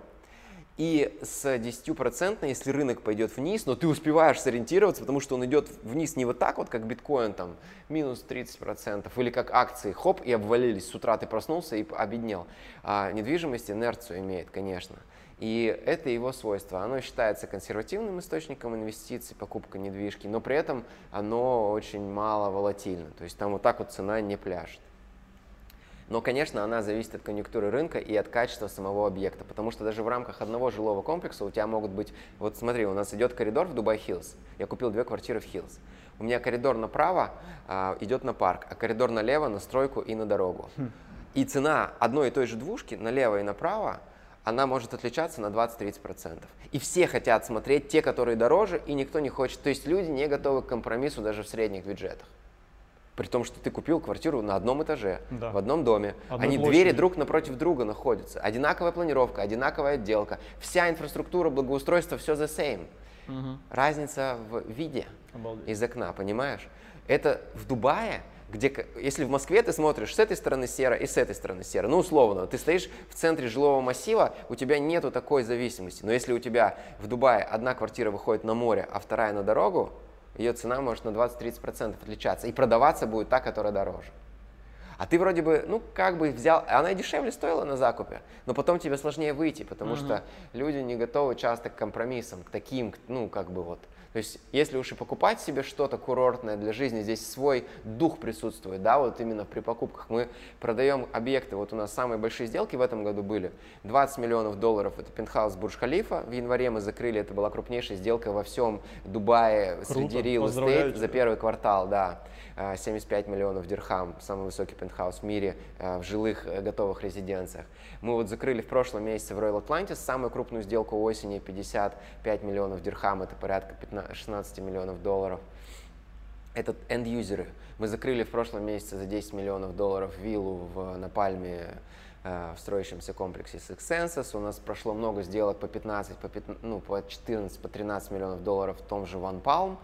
и с 10%, если рынок пойдет вниз, но ты успеваешь сориентироваться, потому что он идет вниз не вот так вот, как биткоин, там, минус 30%, или как акции, хоп, и обвалились, с утра ты проснулся и обеднел. А недвижимость инерцию имеет, конечно. И это его свойство. Оно считается консервативным источником инвестиций, покупка недвижки, но при этом оно очень мало волатильно. То есть там вот так вот цена не пляшет. Но, конечно, она зависит от конъюнктуры рынка и от качества самого объекта, потому что даже в рамках одного жилого комплекса у тебя могут быть... Вот смотри, у нас идет коридор в Дубай Хиллз. Я купил две квартиры в Хиллз. У меня коридор направо а, идет на парк, а коридор налево на стройку и на дорогу. Хм. И цена одной и той же двушки налево и направо она может отличаться на 20-30%. И все хотят смотреть те, которые дороже, и никто не хочет. То есть люди не готовы к компромиссу даже в средних бюджетах при том, что ты купил квартиру на одном этаже, да. в одном доме. Одной Они площади. двери друг напротив друга находятся. Одинаковая планировка, одинаковая отделка. Вся инфраструктура, благоустройство, все the same. Угу. Разница в виде Обалдеть. из окна, понимаешь? Это в Дубае, где, если в Москве ты смотришь с этой стороны серо и с этой стороны серо, ну условно, ты стоишь в центре жилого массива, у тебя нету такой зависимости. Но если у тебя в Дубае одна квартира выходит на море, а вторая на дорогу, ее цена может на 20-30% отличаться. И продаваться будет та, которая дороже. А ты вроде бы, ну, как бы взял, она и дешевле стоила на закупе, но потом тебе сложнее выйти, потому mm-hmm. что люди не готовы часто к компромиссам, к таким, ну, как бы вот, то есть, если уж и покупать себе что-то курортное для жизни, здесь свой дух присутствует, да, вот именно при покупках. Мы продаем объекты, вот у нас самые большие сделки в этом году были. 20 миллионов долларов, это пентхаус Бурж-Халифа, в январе мы закрыли, это была крупнейшая сделка во всем Дубае Круто. среди real estate за первый квартал, да. 75 а, миллионов дирхам, самый высокий пентхаус в мире а, в жилых э, готовых резиденциях. Мы вот закрыли в прошлом месяце в Royal Atlantis самую крупную сделку осени, 55 миллионов дирхам, это порядка 15, 16 миллионов долларов. Это end-юзеры. Мы закрыли в прошлом месяце за 10 миллионов долларов виллу в, на Пальме э, в строящемся комплексе Six Senses. У нас прошло много сделок по 15, по, 15, ну, по 14, по 13 миллионов долларов в том же One Palm.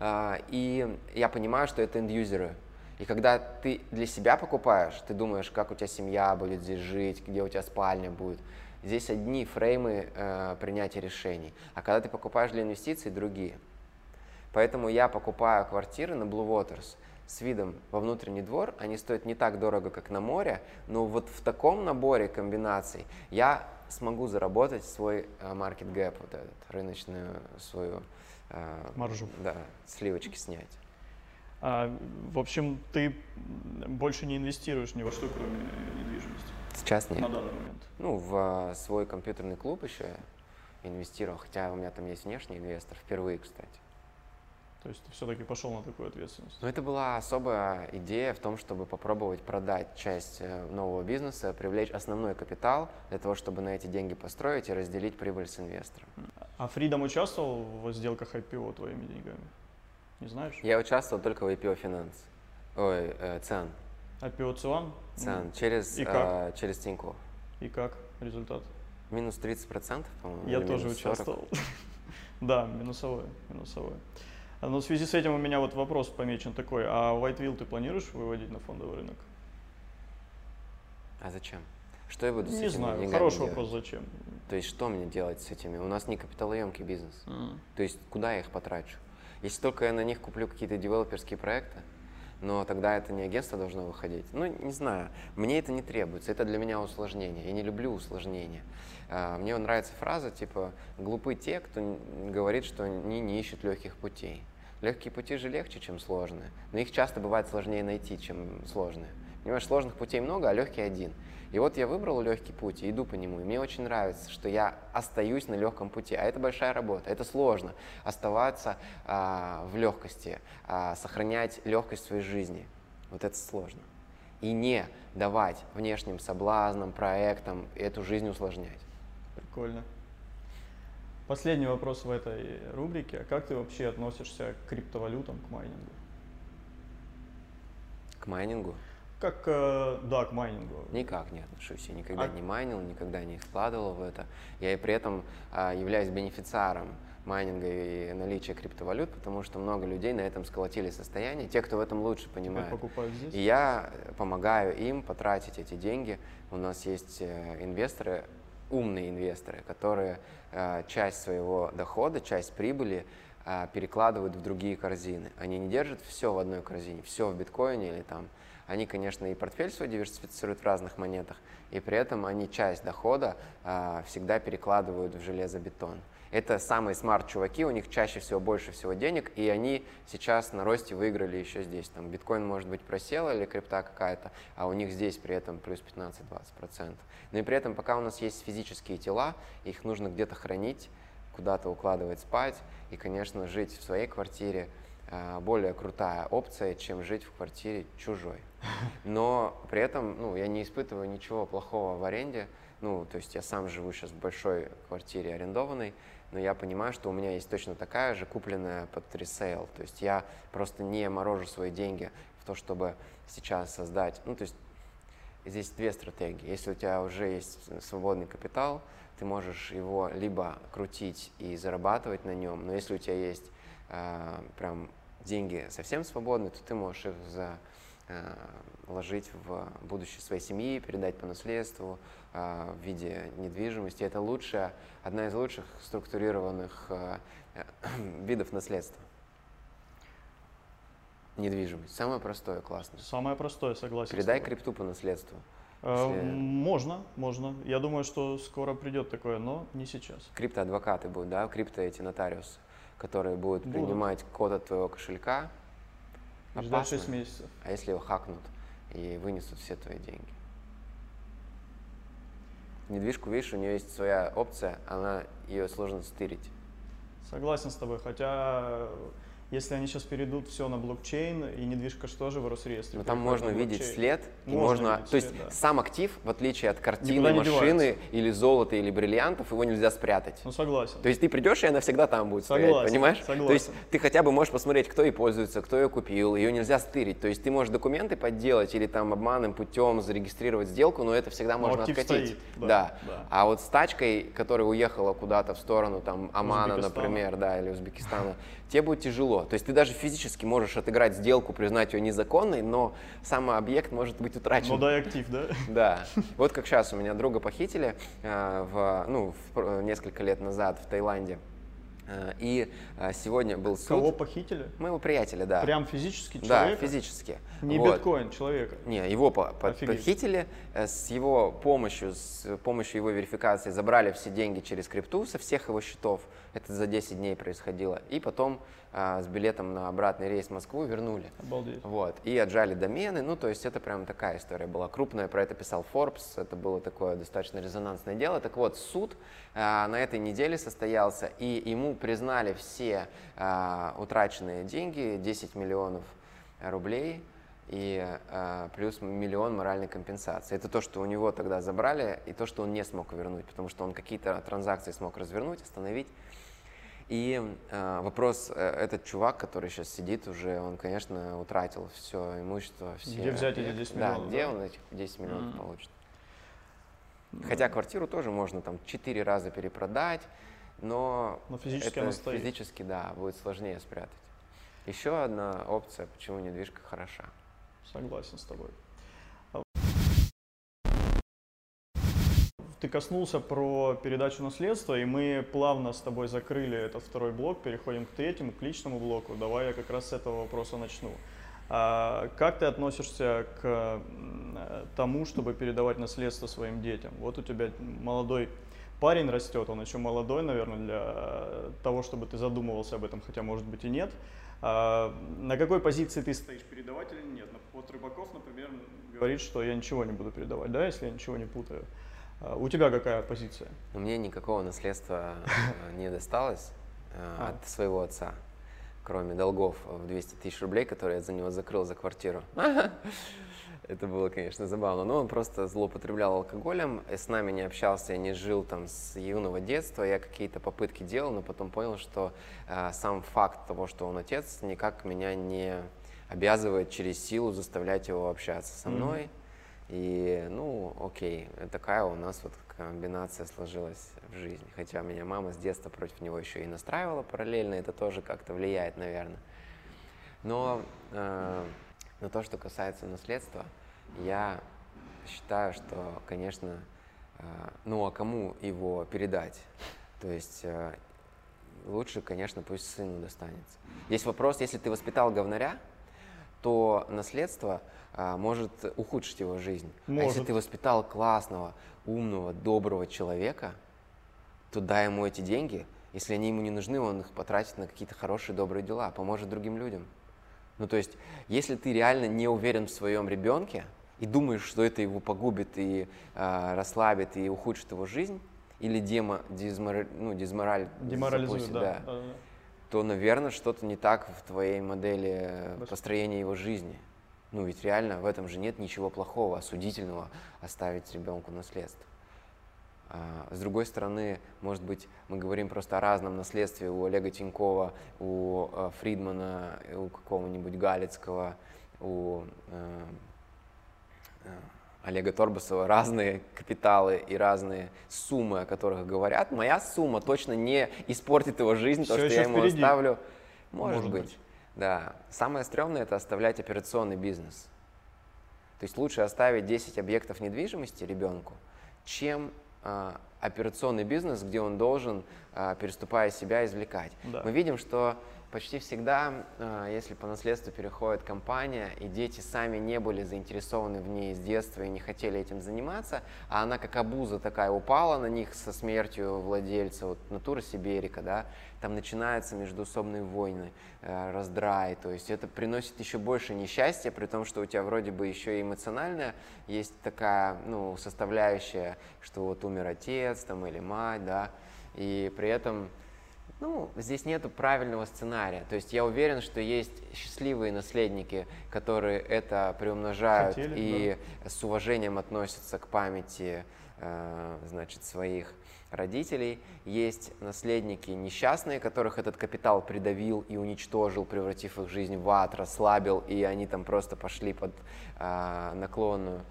Э, и я понимаю, что это end-юзеры. И когда ты для себя покупаешь, ты думаешь, как у тебя семья будет здесь жить, где у тебя спальня будет. Здесь одни фреймы э, принятия решений. А когда ты покупаешь для инвестиций, другие. Поэтому я покупаю квартиры на Blue Waters с видом во внутренний двор. Они стоят не так дорого, как на море, но вот в таком наборе комбинаций я смогу заработать свой э, market gap, вот этот, рыночную свою... Э, Маржу. Да, сливочки снять. А, в общем, ты больше не инвестируешь ни во что, кроме недвижимости? Сейчас нет. На данный момент? Ну, в а, свой компьютерный клуб еще инвестировал, хотя у меня там есть внешний инвестор, впервые, кстати. То есть ты все-таки пошел на такую ответственность? Ну, это была особая идея в том, чтобы попробовать продать часть э, нового бизнеса, привлечь основной капитал для того, чтобы на эти деньги построить и разделить прибыль с инвестором. А Фридом участвовал в сделках IPO твоими деньгами? Не знаешь? Я участвовал только в IPO Finance. Ой, э, ЦИАН. IPO ЦИАН? ЦИАН, через, И как? Э, через Тинькофф. И как результат? Минус 30%, по-моему. Я тоже участвовал. да, минусовой, минусовой. Но в связи с этим у меня вот вопрос помечен такой. А Whiteville ты планируешь выводить на фондовый рынок? А зачем? Что я буду с не этими знаю, хороший делать? вопрос, зачем? То есть что мне делать с этими? У нас не капиталоемкий бизнес. Mm. То есть куда я их потрачу? Если только я на них куплю какие-то девелоперские проекты, но тогда это не агентство должно выходить. Ну, не знаю, мне это не требуется, это для меня усложнение, я не люблю усложнения. А, мне нравится фраза типа «глупы те, кто говорит, что они не ищут легких путей». Легкие пути же легче, чем сложные, но их часто бывает сложнее найти, чем сложные. Понимаешь, сложных путей много, а легкий один. И вот я выбрал легкий путь и иду по нему. И мне очень нравится, что я остаюсь на легком пути. А это большая работа, это сложно. Оставаться а, в легкости, а, сохранять легкость своей жизни. Вот это сложно. И не давать внешним соблазнам, проектам эту жизнь усложнять. Прикольно. Последний вопрос в этой рубрике. Как ты вообще относишься к криптовалютам, к майнингу? К майнингу? Как, э, да, к майнингу. Никак не отношусь. Я никогда а... не майнил, никогда не вкладывал в это. Я и при этом а, являюсь бенефициаром майнинга и наличия криптовалют, потому что много людей на этом сколотили состояние, те, кто в этом лучше понимает. здесь? И я помогаю им потратить эти деньги. У нас есть э, инвесторы, умные инвесторы, которые э, часть своего дохода, часть прибыли э, перекладывают в другие корзины. Они не держат все в одной корзине, все в биткоине или там они, конечно, и портфель свой диверсифицируют в разных монетах, и при этом они часть дохода а, всегда перекладывают в железобетон. Это самые смарт-чуваки, у них чаще всего больше всего денег, и они сейчас на росте выиграли еще здесь. Там биткоин, может быть, просел или крипта какая-то, а у них здесь при этом плюс 15-20%. Но и при этом, пока у нас есть физические тела, их нужно где-то хранить, куда-то укладывать спать, и, конечно, жить в своей квартире более крутая опция, чем жить в квартире чужой. Но при этом ну, я не испытываю ничего плохого в аренде. Ну, то есть я сам живу сейчас в большой квартире арендованной, но я понимаю, что у меня есть точно такая же, купленная под ресейл. То есть я просто не морожу свои деньги в то, чтобы сейчас создать. Ну, то есть здесь две стратегии. Если у тебя уже есть свободный капитал, ты можешь его либо крутить и зарабатывать на нем, но если у тебя есть э, прям деньги совсем свободны, то ты можешь их за Э, ложить в будущее своей семьи, передать по наследству э, в виде недвижимости. Это лучшая, одна из лучших структурированных э, видов наследства. Недвижимость. Самое простое, классно. Самое простое, согласен. Передай крипту по наследству. Если... Можно, можно. Я думаю, что скоро придет такое, но не сейчас. Криптоадвокаты будут, да, крипто эти нотариусы, которые будут, будут. принимать код от твоего кошелька, Ждать 6 месяцев. А если его хакнут и вынесут все твои деньги? Недвижку, видишь, у нее есть своя опция, она ее сложно стырить. Согласен с тобой, хотя если они сейчас перейдут все на блокчейн, и недвижка что же в Росреестре? Но там можно видеть след, и можно, можно то есть да. сам актив, в отличие от картины, машины или золота или бриллиантов, его нельзя спрятать. Ну согласен. То есть ты придешь, и она всегда там будет согласен, стоять, понимаешь? Согласен. То есть ты хотя бы можешь посмотреть, кто ей пользуется, кто ее купил, ее нельзя стырить. То есть ты можешь документы подделать или там обманным путем зарегистрировать сделку, но это всегда но можно откатить. Стоит, да, да. да. А вот с тачкой, которая уехала куда-то в сторону там Омана, например, да, или Узбекистана, тебе будет тяжело. То есть ты даже физически можешь отыграть сделку, признать ее незаконной, но сам объект может быть утрачен. Ну да, актив, да? Да. Вот как сейчас у меня друга похитили э, в, ну, в, несколько лет назад в Таиланде. Э, и э, сегодня был суд. Кого похитили? Моего приятеля, да. Прям физически человека? Да, физически. Не вот. биткоин человека? Не, его по по похитили. Э, с его помощью, с помощью его верификации забрали все деньги через крипту со всех его счетов. Это за 10 дней происходило. И потом а, с билетом на обратный рейс в Москву вернули. Обалдеть. Вот. И отжали домены. Ну, то есть это прям такая история была крупная. Про это писал Forbes. Это было такое достаточно резонансное дело. Так вот, суд а, на этой неделе состоялся, и ему признали все а, утраченные деньги, 10 миллионов рублей и э, плюс миллион моральной компенсации. Это то, что у него тогда забрали, и то, что он не смог вернуть, потому что он какие-то транзакции смог развернуть, остановить. И э, вопрос, э, этот чувак, который сейчас сидит уже, он, конечно, утратил все имущество. Все, где взять эти 10 миллионов? Да, где он этих 10 миллионов mm-hmm. получит? Хотя квартиру тоже можно там 4 раза перепродать, но, но физически, это физически да, будет сложнее спрятать. Еще одна опция, почему недвижка хороша. Согласен с тобой. Ты коснулся про передачу наследства, и мы плавно с тобой закрыли этот второй блок, переходим к третьему, к личному блоку. Давай я как раз с этого вопроса начну. А как ты относишься к тому, чтобы передавать наследство своим детям? Вот у тебя молодой парень растет, он еще молодой, наверное, для того, чтобы ты задумывался об этом, хотя, может быть, и нет. А на какой позиции ты стоишь, передавать или нет? Вот Рыбаков, например, говорит, что я ничего не буду передавать, да, если я ничего не путаю. А у тебя какая позиция? Мне никакого наследства э, не досталось э, а. от своего отца кроме долгов в 200 тысяч рублей, которые я за него закрыл за квартиру. Это было, конечно, забавно. Но он просто злоупотреблял алкоголем, с нами не общался, я не жил там с юного детства. Я какие-то попытки делал, но потом понял, что э, сам факт того, что он отец, никак меня не обязывает через силу заставлять его общаться со мной. Mm-hmm. И, ну, окей, такая у нас вот комбинация сложилась в жизни. Хотя меня мама с детства против него еще и настраивала параллельно, это тоже как-то влияет, наверное. Но э, на то, что касается наследства, я считаю, что, конечно, э, ну а кому его передать? То есть э, лучше, конечно, пусть сыну достанется. Есть вопрос, если ты воспитал говнаря, то наследство может ухудшить его жизнь. Может. А если ты воспитал классного, умного, доброго человека, то дай ему эти деньги. Если они ему не нужны, он их потратит на какие-то хорошие, добрые дела, поможет другим людям. Ну, то есть, если ты реально не уверен в своем ребенке и думаешь, что это его погубит и э, расслабит и ухудшит его жизнь, или демо, дизмораль, ну, дизмораль, деморализует, запустит, да, да, да, да. то, наверное, что-то не так в твоей модели построения его жизни. Ну ведь реально в этом же нет ничего плохого, осудительного оставить ребенку наследство. А, с другой стороны, может быть, мы говорим просто о разном наследстве у Олега Тинькова, у а, Фридмана, у какого-нибудь Галицкого, у э, э, Олега Торбасова разные капиталы и разные суммы, о которых говорят. Моя сумма точно не испортит его жизнь, Все то, что я ему впереди. оставлю. Может, Может быть. быть. Да, самое стрёмное – это оставлять операционный бизнес. То есть лучше оставить 10 объектов недвижимости ребенку, чем э, операционный бизнес, где он должен, э, переступая себя, извлекать. Да. Мы видим, что почти всегда, э, если по наследству переходит компания, и дети сами не были заинтересованы в ней с детства и не хотели этим заниматься, а она как обуза такая упала на них со смертью владельца, вот натура Сибирика, да, там начинаются междуусобные войны, э, раздрай, то есть это приносит еще больше несчастья, при том, что у тебя вроде бы еще и эмоциональная есть такая, ну, составляющая, что вот умер отец там или мать, да, и при этом ну, здесь нет правильного сценария. То есть я уверен, что есть счастливые наследники, которые это приумножают Хотели, и да. с уважением относятся к памяти э, значит, своих родителей. Есть наследники несчастные, которых этот капитал придавил и уничтожил, превратив их жизнь в ад, расслабил, и они там просто пошли под э, наклонную.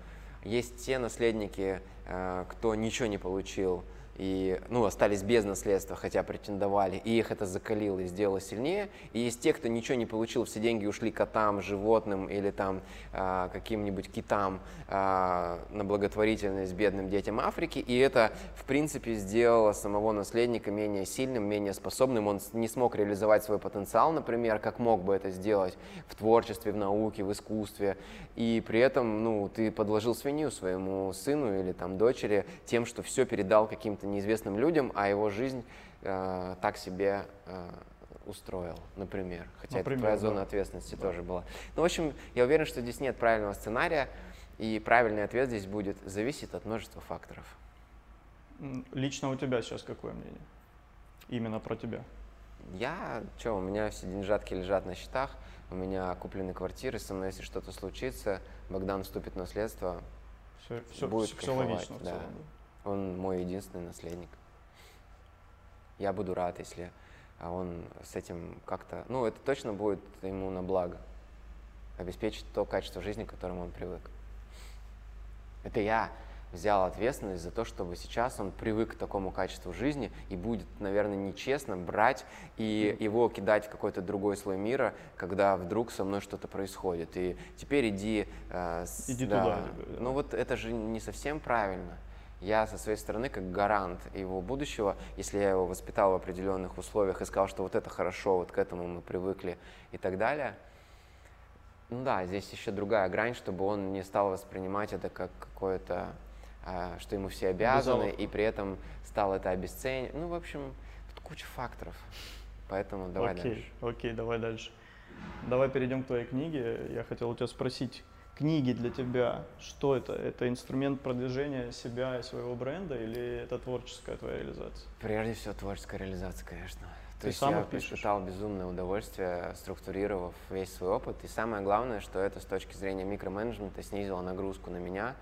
Есть те наследники, э, кто ничего не получил, и ну, остались без наследства, хотя претендовали, и их это закалило и сделало сильнее. И есть те, кто ничего не получил, все деньги ушли котам, животным или там э, каким-нибудь китам э, на благотворительность бедным детям Африки, и это, в принципе, сделало самого наследника менее сильным, менее способным. Он не смог реализовать свой потенциал, например, как мог бы это сделать в творчестве, в науке, в искусстве. И при этом ну, ты подложил свинью своему сыну или там дочери тем, что все передал каким-то неизвестным людям, а его жизнь э, так себе э, устроил, например. Хотя например, это твоя да. зона ответственности да. тоже была. Ну, в общем, я уверен, что здесь нет правильного сценария, и правильный ответ здесь будет зависит от множества факторов. Лично у тебя сейчас какое мнение? Именно про тебя. Я, что, у меня все деньжатки лежат на счетах, у меня куплены квартиры, со мной, если что-то случится, Богдан вступит в наследство, все, все, будет все, все логично да. целом, да. Он мой единственный наследник. Я буду рад, если он с этим как-то... Ну, это точно будет ему на благо. Обеспечить то качество жизни, к которому он привык. Это я взял ответственность за то, чтобы сейчас он привык к такому качеству жизни и будет, наверное, нечестно брать и его кидать в какой-то другой слой мира, когда вдруг со мной что-то происходит. И теперь иди... Э, с, иди да. туда. Ну вот это же не совсем правильно я со своей стороны как гарант его будущего, если я его воспитал в определенных условиях и сказал, что вот это хорошо, вот к этому мы привыкли и так далее, Ну да, здесь еще другая грань, чтобы он не стал воспринимать это как какое-то, что ему все обязаны, и при этом стал это обесценивать. Ну, в общем, тут куча факторов. Поэтому давай окей, дальше. окей, давай дальше. Давай перейдем к твоей книге. Я хотел у тебя спросить, книги для тебя, что это? Это инструмент продвижения себя и своего бренда или это творческая твоя реализация? Прежде всего, творческая реализация, конечно. То Ты есть сам я пишешь? испытал безумное удовольствие, структурировав весь свой опыт. И самое главное, что это с точки зрения микроменеджмента снизило нагрузку на меня,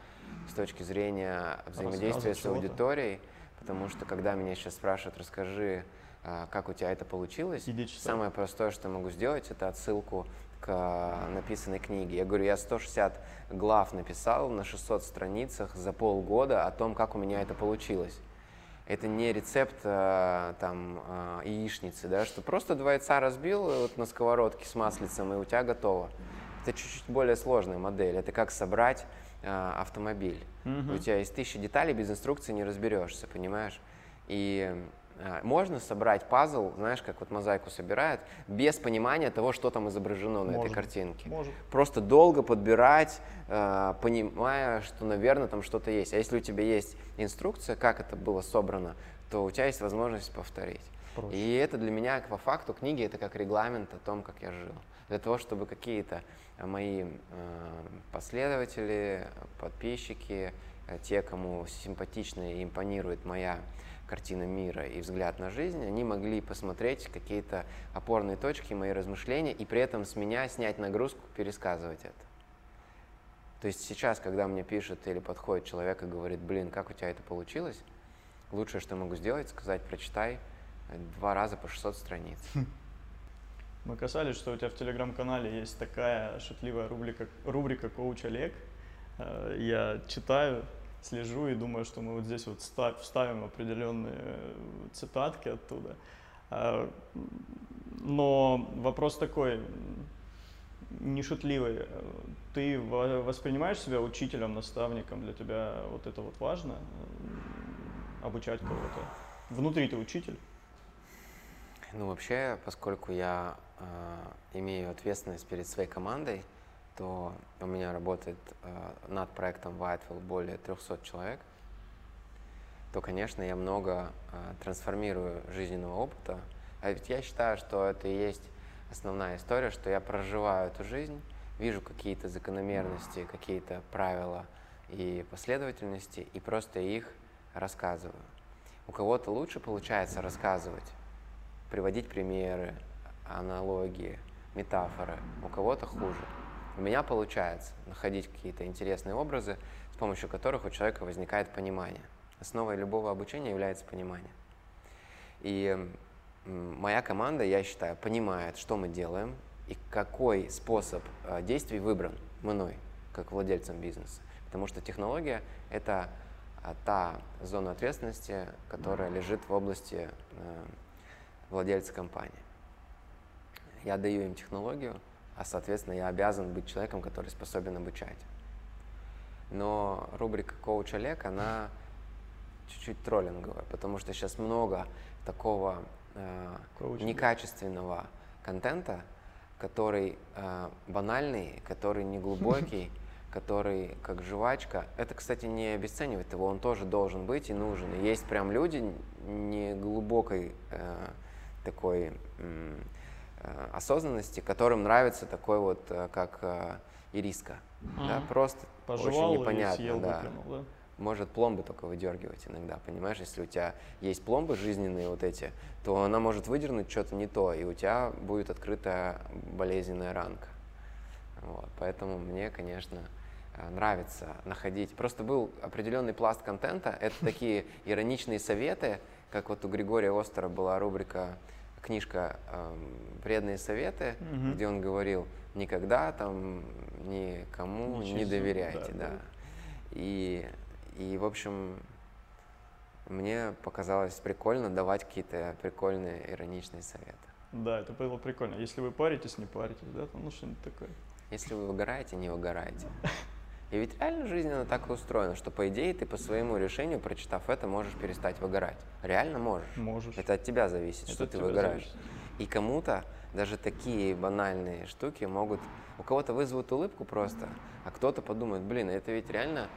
с точки зрения взаимодействия с аудиторией. Потому что когда меня сейчас спрашивают, расскажи, а, как у тебя это получилось, самое простое, что я могу сделать, это отсылку к а, написанной книге. Я говорю, я 160 глав написал на 600 страницах за полгода о том, как у меня это получилось. Это не рецепт э, там яичницы, да, что просто два яйца разбил вот на сковородке с маслицем, и у тебя готово. Это чуть-чуть более сложная модель. Это как собрать э, автомобиль. У тебя есть тысяча деталей, без инструкции не разберешься, понимаешь? И э, можно собрать пазл, знаешь, как вот мозаику собирают, без понимания того, что там изображено на этой картинке Может. просто долго подбирать, э, понимая, что, наверное, там что-то есть. А если у тебя есть инструкция, как это было собрано, то у тебя есть возможность повторить. Проще. И это для меня, по факту, книги это как регламент о том, как я жил. Для того, чтобы какие-то мои э, последователи, подписчики, э, те, кому симпатична и импонирует моя картина мира и взгляд на жизнь, они могли посмотреть какие-то опорные точки, мои размышления, и при этом с меня снять нагрузку, пересказывать это. То есть сейчас, когда мне пишет или подходит человек и говорит, блин, как у тебя это получилось, лучшее, что могу сделать, сказать, прочитай э, два раза по 600 страниц. Мы касались, что у тебя в телеграм-канале есть такая шутливая рубрика, рубрика «Коуч Олег». Э, Я читаю, слежу и думаю, что мы вот здесь вот ста- вставим определенные э, цитатки оттуда. М, Но вопрос такой, не шутливый. Э, Ты во- воспринимаешь себя учителем, наставником? Для тебя вот это вот важно? Обучать кого-то? Внутри ты учитель? Ну, вообще, поскольку я э, имею ответственность перед своей командой, то у меня работает э, над проектом Whiteville более 300 человек, то, конечно, я много э, трансформирую жизненного опыта. А ведь я считаю, что это и есть основная история, что я проживаю эту жизнь, вижу какие-то закономерности, какие-то правила и последовательности, и просто их рассказываю. У кого-то лучше получается рассказывать, приводить примеры, аналогии, метафоры, у кого-то хуже. У меня получается находить какие-то интересные образы, с помощью которых у человека возникает понимание. Основой любого обучения является понимание. И моя команда, я считаю, понимает, что мы делаем и какой способ э, действий выбран мной, как владельцем бизнеса. Потому что технология — это а, та зона ответственности, которая лежит в области э, владельца компании. Я даю им технологию, а, соответственно, я обязан быть человеком, который способен обучать. Но рубрика «Коуч Олег», она чуть-чуть троллинговая, потому что сейчас много такого э, Коучинга. некачественного контента, который э, банальный, который неглубокий, который как жвачка. Это, кстати, не обесценивает его, он тоже должен быть и нужен. И есть прям люди не глубокой э, такой э, осознанности, которым нравится такой вот, э, как э, ириска. Да, Мгм. просто Пожевал очень непонятно, съел, да. выплюнул, да? Может пломбы только выдергивать иногда, понимаешь? Если у тебя есть пломбы жизненные вот эти, то она может выдернуть что-то не то, и у тебя будет открытая болезненная ранка. Вот, поэтому мне, конечно, нравится находить. Просто был определенный пласт контента. Это такие ироничные советы, как вот у Григория Остера была рубрика книжка эм, «Вредные советы», Мгм. где он говорил «никогда там никому Ничего, не доверяйте». да, Да, да. И, и, в общем, мне показалось прикольно давать какие-то прикольные ироничные советы. Да, это было прикольно. Если вы паритесь, не паритесь, да, там, ну что-нибудь такое. Если вы выгораете, не выгорайте. И ведь реально жизнь, она так и устроена, что, по идее, ты по своему решению, прочитав это, можешь перестать выгорать. Реально можешь. Можешь. Это от тебя зависит, Это что ты выгораешь. зависит. И кому-то даже такие банальные штуки могут... У кого-то вызовут улыбку просто, а кто-то подумает, блин, это ведь реально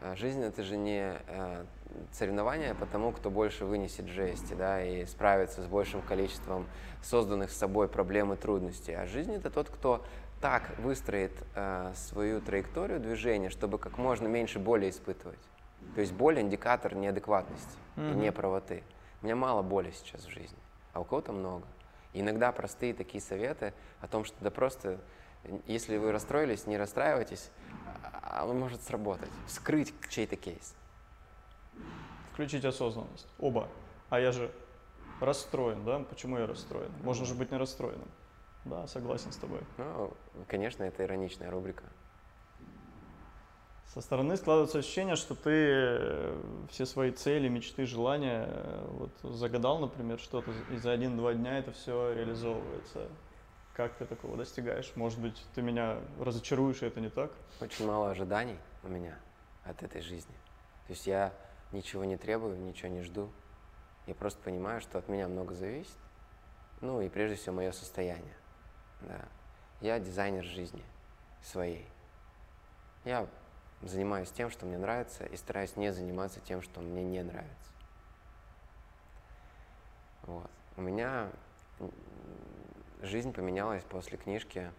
э, жизнь это же не э, соревнование по тому, кто больше вынесет жести, да, и справится с большим количеством созданных с собой проблем и трудностей. А жизнь это тот, кто так выстроит э, свою траекторию движения, чтобы как можно меньше боли испытывать. То есть боль индикатор неадекватности mm-hmm. и неправоты. У меня мало боли сейчас в жизни, а у кого-то много. И иногда простые такие советы о том, что да просто, если вы расстроились, не расстраивайтесь, а он может сработать. Скрыть чей-то кейс. Включить осознанность. Оба. А я же расстроен, да? Почему я расстроен? Можно же быть не расстроенным. Да, согласен с тобой. Ну, конечно, это ироничная рубрика. Со стороны складывается ощущение, что ты э, все свои цели, мечты, желания э, вот загадал, например, что-то, и за один-два дня это все реализовывается. Как ты такого достигаешь? Может быть, ты меня разочаруешь, и это не так? Очень мало ожиданий у меня от этой жизни. То есть я ничего не требую, ничего не жду. Я просто понимаю, что от меня много зависит. Ну и прежде всего мое состояние. Да. Я дизайнер жизни своей. Я занимаюсь тем, что мне нравится, и стараюсь не заниматься тем, что мне не нравится. Вот. У меня жизнь поменялась после книжки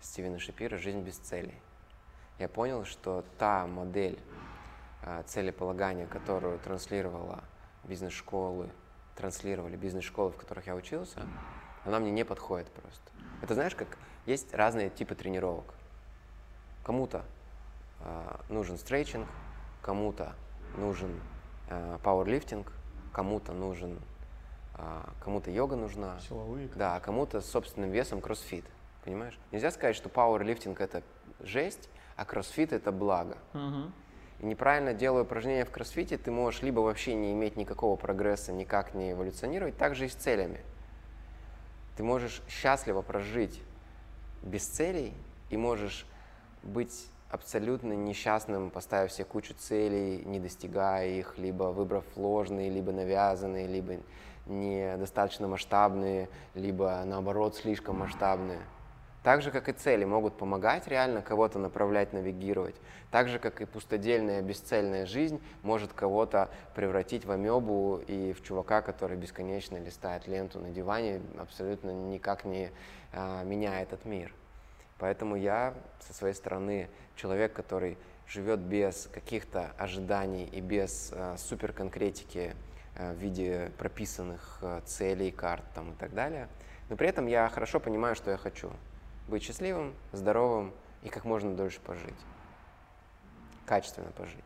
Стивена Шапира «Жизнь без целей». Я понял, что та модель э, целеполагания, которую транслировала бизнес-школы, транслировали бизнес-школы, в которых я учился, она мне не подходит просто. Это знаешь, как есть разные типы тренировок. Кому-то э, нужен стрейчинг, кому-то нужен э, пауэрлифтинг, кому-то нужен, э, кому-то йога нужна. Силовые. Да, а кому-то с собственным весом кроссфит. Понимаешь? Нельзя сказать, что пауэрлифтинг это жесть, а кроссфит это благо. Угу. И неправильно делая упражнения в кроссфите, ты можешь либо вообще не иметь никакого прогресса, никак не эволюционировать, так же и с целями. Ты можешь счастливо прожить без целей и можешь быть абсолютно несчастным, поставив себе кучу целей, не достигая их, либо выбрав ложные, либо навязанные, либо недостаточно масштабные, либо наоборот слишком масштабные. Так же, как и цели могут помогать реально кого-то направлять, навигировать. Так же, как и пустодельная, бесцельная жизнь может кого-то превратить в амебу и в чувака, который бесконечно листает ленту на диване, абсолютно никак не а, меняет этот мир. Поэтому я со своей стороны человек, который живет без каких-то ожиданий и без а, суперконкретики а, в виде прописанных а, целей, карт там, и так далее. Но при этом я хорошо понимаю, что я хочу быть счастливым, здоровым и как можно дольше пожить. Качественно пожить.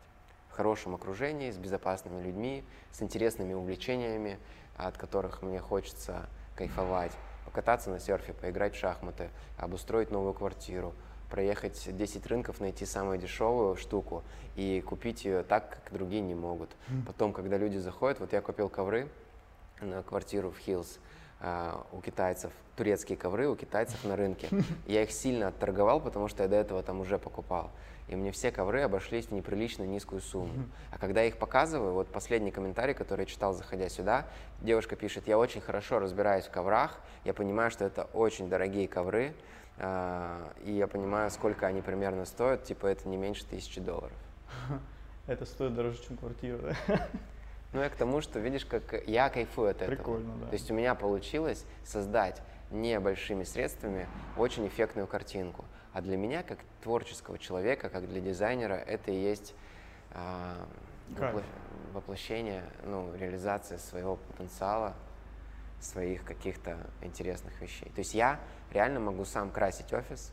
В хорошем окружении, с безопасными людьми, с интересными увлечениями, от которых мне хочется кайфовать. Покататься на серфе, поиграть в шахматы, обустроить новую квартиру, проехать 10 рынков, найти самую дешевую штуку и купить ее так, как другие не могут. Потом, когда люди заходят, вот я купил ковры на квартиру в Хиллз, у китайцев, турецкие ковры у китайцев на рынке. Я их сильно отторговал, потому что я до этого там уже покупал. И мне все ковры обошлись в неприлично низкую сумму. А когда я их показываю, вот последний комментарий, который я читал, заходя сюда, девушка пишет, я очень хорошо разбираюсь в коврах, я понимаю, что это очень дорогие ковры, а, и я понимаю, сколько они примерно стоят, типа это не меньше тысячи долларов. Это стоит дороже, чем квартира, да? Ну, я к тому, что видишь, как я кайфую от этого. Прикольно, да. То есть у меня получилось создать небольшими средствами очень эффектную картинку. А для меня, как творческого человека, как для дизайнера, это и есть э, вопло- воплощение, ну, реализация своего потенциала, своих каких-то интересных вещей. То есть я реально могу сам красить офис,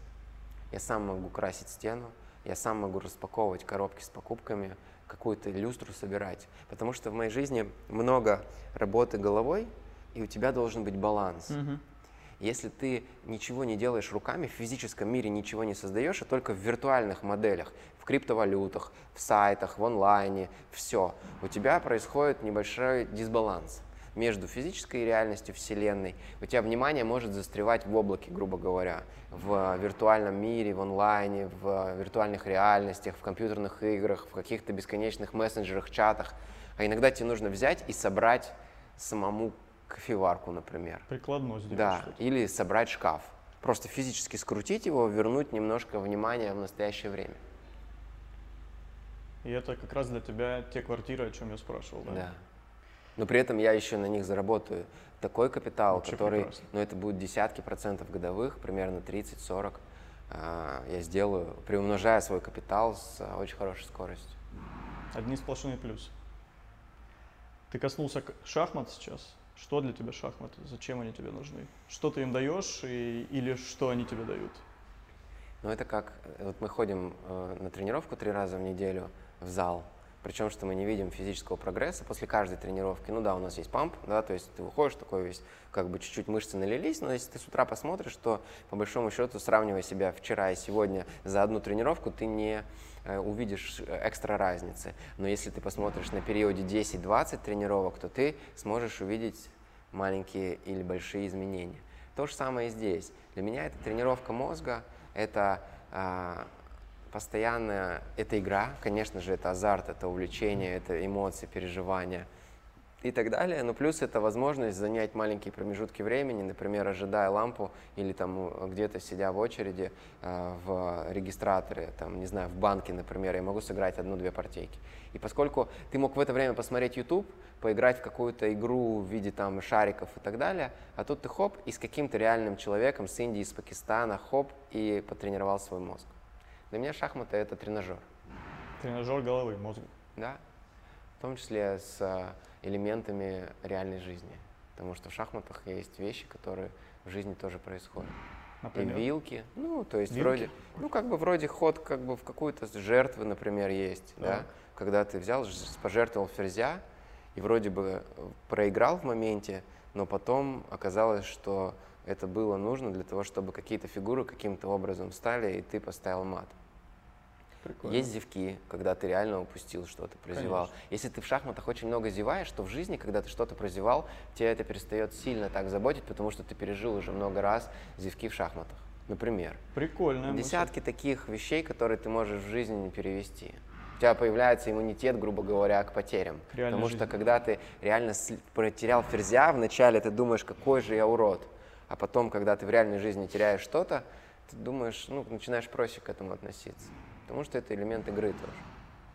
я сам могу красить стену, я сам могу распаковывать коробки с покупками, какую-то люстру собирать. Потому что в моей жизни много работы головой, и у тебя должен быть баланс. Мгм. Если ты ничего не делаешь руками, в физическом мире ничего не создаешь, а только в виртуальных моделях, в криптовалютах, в сайтах, в онлайне, все, у тебя происходит небольшой дисбаланс между физической реальностью Вселенной. У тебя внимание может застревать в облаке, грубо говоря, в виртуальном мире, в онлайне, в виртуальных реальностях, в компьютерных играх, в каких-то бесконечных мессенджерах, чатах. А иногда тебе нужно взять и собрать самому кофеварку, например. Прикладно сделать Да, или собрать шкаф. Просто физически скрутить его, вернуть немножко внимания в настоящее время. И это как раз для тебя те квартиры, о чем я спрашивал, да? Да. Но при этом я еще на них заработаю такой капитал, Вообще который, прекрасно. ну это будет десятки процентов годовых, примерно 30-40. а, Я сделаю, приумножая свой капитал с очень хорошей скоростью. Одни сплошные плюсы. Ты коснулся шахмат сейчас. Что для тебя шахматы? Зачем они тебе нужны? Что ты им даешь и, или что они тебе дают? Ну, это как, вот мы ходим э, на тренировку три раза в неделю в зал, причем, что мы не видим физического прогресса после каждой тренировки. Ну да, у нас есть памп, да, то есть ты выходишь такой весь, как бы чуть-чуть мышцы налились, но если ты с утра посмотришь, то по большому счету, сравнивая себя вчера и сегодня за одну тренировку, ты не э, увидишь э, экстра разницы. Но если ты посмотришь на периоде 10-20 тренировок, то ты сможешь увидеть маленькие или большие изменения. То же самое и здесь. Для меня это тренировка мозга, это а, постоянная, это игра, конечно же, это азарт, это увлечение, это эмоции, переживания и так далее. Но плюс это возможность занять маленькие промежутки времени, например, ожидая лампу или там э, где-то сидя в очереди э, в регистраторе, там, не знаю, в банке, например, я могу сыграть одну-две партийки. И поскольку ты мог в это время посмотреть YouTube, поиграть в какую-то игру в виде там шариков и так далее, а тут ты хоп, и с каким-то реальным человеком с Индии, из Пакистана, хоп, и потренировал свой мозг. Для меня шахматы — это тренажер. Тренажер головы, мозга. Да, в том числе с а, элементами реальной жизни. Потому что в шахматах есть вещи, которые в жизни тоже происходят. И Например, вилки, ну, то есть Вилки? вроде, ну, как бы вроде ход как бы в какую-то жертву, например, есть, да, Так. когда ты взял, пожертвовал ферзя и вроде бы э, проиграл в моменте, но потом оказалось, что это было нужно для того, чтобы какие-то фигуры каким-то образом встали, и ты поставил мат. прикольно. Есть зевки, когда ты реально упустил что-то, прозевал. Конечно. Если ты в шахматах очень много зеваешь, то в жизни, когда ты что-то прозевал, тебя это перестает сильно так заботить, потому что ты пережил уже много раз зевки в шахматах. Например, Прикольная мысль. десятки таких вещей, которые ты можешь в жизни не перевести. У тебя появляется иммунитет, грубо говоря, к потерям. К реальной Потому что жизни. когда ты реально потерял ферзя, вначале ты думаешь, какой же я урод. А потом, когда ты в реальной жизни теряешь что-то, ты думаешь, ну, начинаешь проще к этому относиться. Потому что это элемент игры тоже.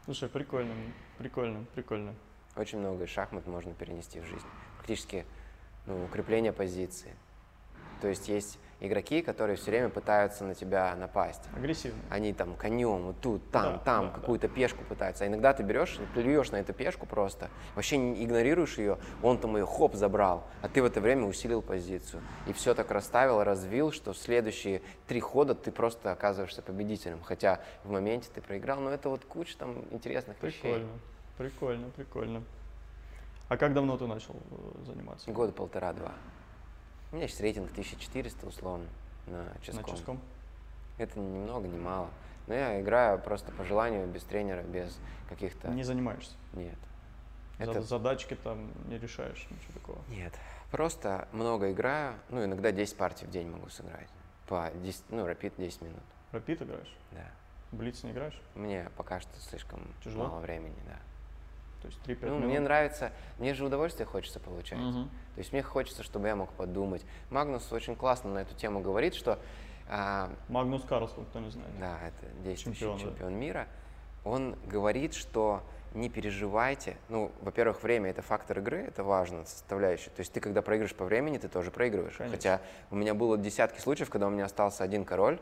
Слушай, прикольно, прикольно, прикольно. Очень много шахмат можно перенести в жизнь. Практически ну, укрепление позиции. То есть есть игроки, которые все время пытаются на тебя напасть. Агрессивно. Они там конем, вот тут, там, Да, там, да, какую-то пешку пытаются. А иногда ты берешь, плюешь на эту пешку просто, вообще не игнорируешь ее, он там ее хоп забрал, а ты в это время усилил позицию. И все так расставил, развил, что в следующие три хода ты просто оказываешься победителем. Хотя в моменте ты проиграл, но это вот куча там интересных вещей. Прикольно, прикольно, прикольно. А как давно ты начал э, заниматься? Года полтора-два. У меня сейчас рейтинг 1400 условно на На ческом. ческом? Это ни много, ни мало. Но я играю просто по желанию, без тренера, без каких-то... Не занимаешься? Нет. Это... Задачки там не решаешь, ничего такого. Нет. Просто много играю. Ну, иногда 10 партий в день могу сыграть. По 10, ну, рапид 10 минут. Рапид играешь? Да. Блиц не играешь? Мне пока что слишком Тяжело? мало времени, да. То есть 3-5 Ну, минут? мне нравится, мне же удовольствие хочется получать. Мгм. То есть мне хочется, чтобы я мог подумать. Магнус очень классно на эту тему говорит, что а, Магнус Карлсон, кто не знает. Да, это действующий Чемпион, чемпион, да. мира. Он говорит, что не переживайте. Ну, во-первых, время это фактор игры, это важно, составляющая. То есть ты, когда проигрываешь по времени, ты тоже проигрываешь. Конечно. Хотя у меня было десятки случаев, когда у меня остался один король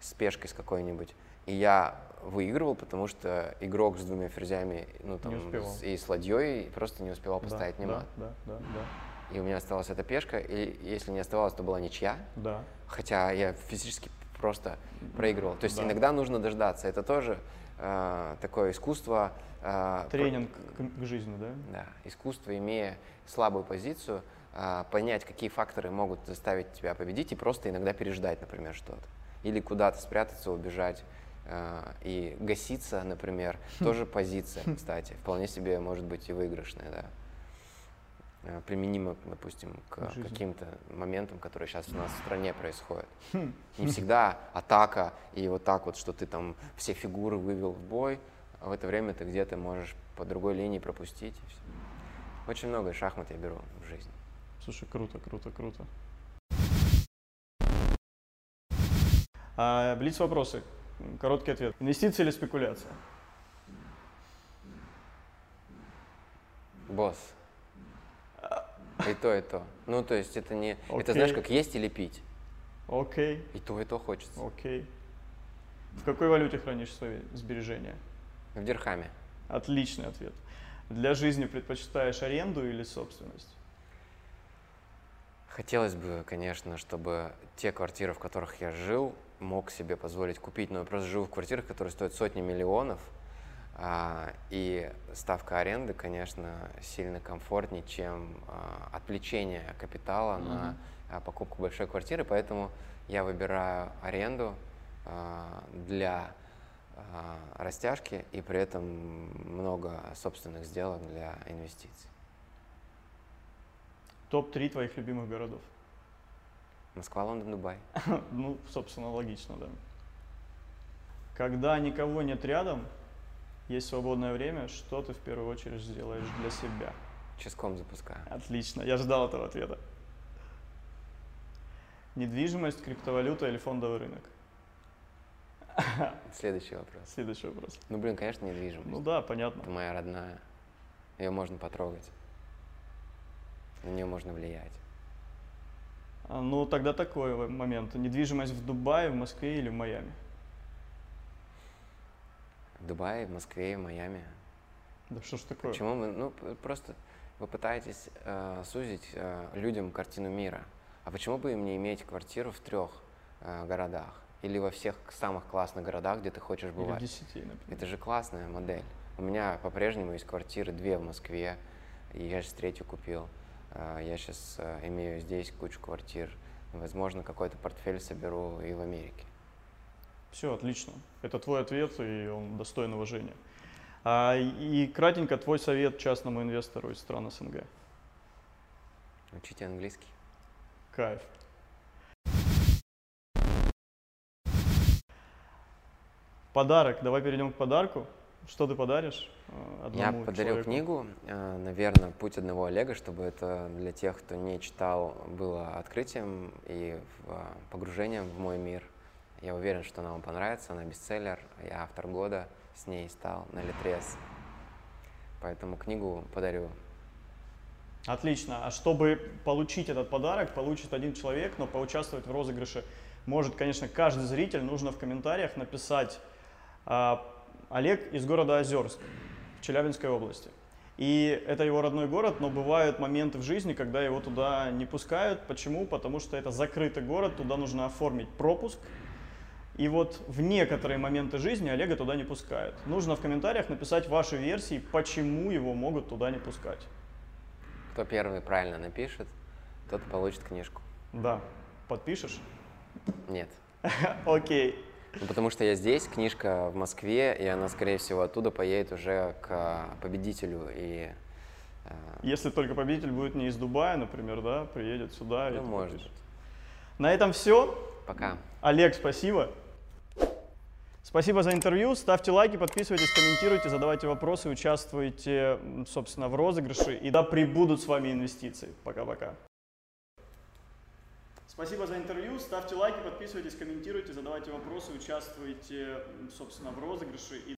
с пешкой с какой-нибудь, и я выигрывал, потому что игрок с двумя ферзями, ну там, с- и с ладьей просто не успевал Да, поставить да, мат. Да, да, да, И у меня осталась эта пешка, и если не оставалось, то была ничья. да. Хотя я физически просто проигрывал. То есть Да. иногда нужно дождаться. Это тоже э, такое искусство. э, Тренинг к, к жизни, да? Да, искусство, имея слабую позицию, э, понять, какие факторы могут заставить тебя победить, и просто иногда переждать, например, что-то. Или куда-то спрятаться, убежать. э, И гаситься, например, тоже позиция, кстати, вполне себе может быть и выигрышная, да. Э, Применимо, допустим, к каким-то моментам, которые сейчас у нас в стране происходят. Хм. Не всегда атака и вот так вот, что ты там все фигуры вывел в бой, а в это время ты где-то можешь по другой линии пропустить. Очень много шахмат я беру в жизни. Слушай, круто, круто, круто. А, Блиц вопросы. Короткий ответ. Инвестиции или спекуляция? Босс. И то, и то. Ну, то есть это не... Это Окей. знаешь, как есть или пить. Окей, И то, и то хочется. окей. В какой валюте хранишь свои сбережения? В Дирхаме. Отличный ответ. Для жизни предпочитаешь аренду или собственность? Хотелось бы, конечно, чтобы те квартиры, в которых я жил, мог себе позволить купить, но я просто живу в квартирах, которые стоят сотни миллионов, и ставка аренды, конечно, сильно комфортнее, чем а, отвлечение капитала на Мгм. а, покупку большой квартиры, поэтому я выбираю аренду а, для а, растяжки и при этом много собственных сделок для инвестиций. Топ-3 твоих любимых городов? Москва, Лондон, Дубай. Ну, собственно, логично, да. Когда никого нет рядом, есть свободное время, что ты в первую очередь сделаешь для себя? Ческом запускаю. Отлично, я ждал этого ответа. Недвижимость, криптовалюта или фондовый рынок? Следующий вопрос. Следующий вопрос. Ну, блин, конечно, недвижимость. Ну да, понятно. Это моя родная. Ее можно потрогать. На нее можно влиять. А, Ну, тогда такой момент. Недвижимость в Дубае, в Москве или в Майами? В Дубае, в Москве, в Майами. Да что ж такое? Почему вы, ну, просто вы пытаетесь э, сузить э, людям картину мира. А почему бы им не иметь квартиру в трех э, городах? Или во всех самых классных городах, где ты хочешь Или в бывать? 10, например. Это же классная модель. У меня по-прежнему есть квартиры, две в Москве, и я сейчас третью купил. А, Я сейчас имею здесь кучу квартир. Возможно, какой-то портфель соберу и в Америке. Все, отлично. Это твой ответ, и он достоин уважения. А, и кратенько твой совет частному инвестору из стран СНГ. Учите английский. Кайф. Подарок. Давай перейдем к подарку. Что ты подаришь э, Я одному подарил человеку? книгу, э, наверное, «Путь одного Олега», чтобы это для тех, кто не читал, было открытием и э, погружением в мой мир. Я уверен, что она вам понравится, она бестселлер, я автор года с ней стал на Литрес. Поэтому книгу подарю. Отлично. А чтобы получить этот подарок, получит один человек, но поучаствовать в розыгрыше может, конечно, каждый зритель. Нужно в комментариях написать а, Олег из города Озерск в Челябинской области. И это его родной город, но бывают моменты в жизни, когда его туда не пускают. Почему? Потому что это закрытый город, туда нужно оформить пропуск. И вот в некоторые моменты жизни Олега туда не пускают. Нужно в комментариях написать ваши версии, почему его могут туда не пускать. Кто первый правильно напишет, тот и получит книжку. Да. Подпишешь? Нет. Окей. Ну, потому что я здесь, книжка в Москве, и она, скорее всего, оттуда поедет уже к победителю. И э, Если только победитель будет не из Дубая, например, да, приедет сюда. и Ну, это может подпишет. На этом все. пока. Олег, спасибо. Спасибо за интервью. Ставьте лайки, подписывайтесь, комментируйте, задавайте вопросы, участвуйте, собственно, в розыгрыше. И да прибудут с вами инвестиции. Пока-пока. Спасибо за интервью. Ставьте лайки, подписывайтесь, комментируйте, задавайте вопросы, участвуйте, собственно, в розыгрыше. И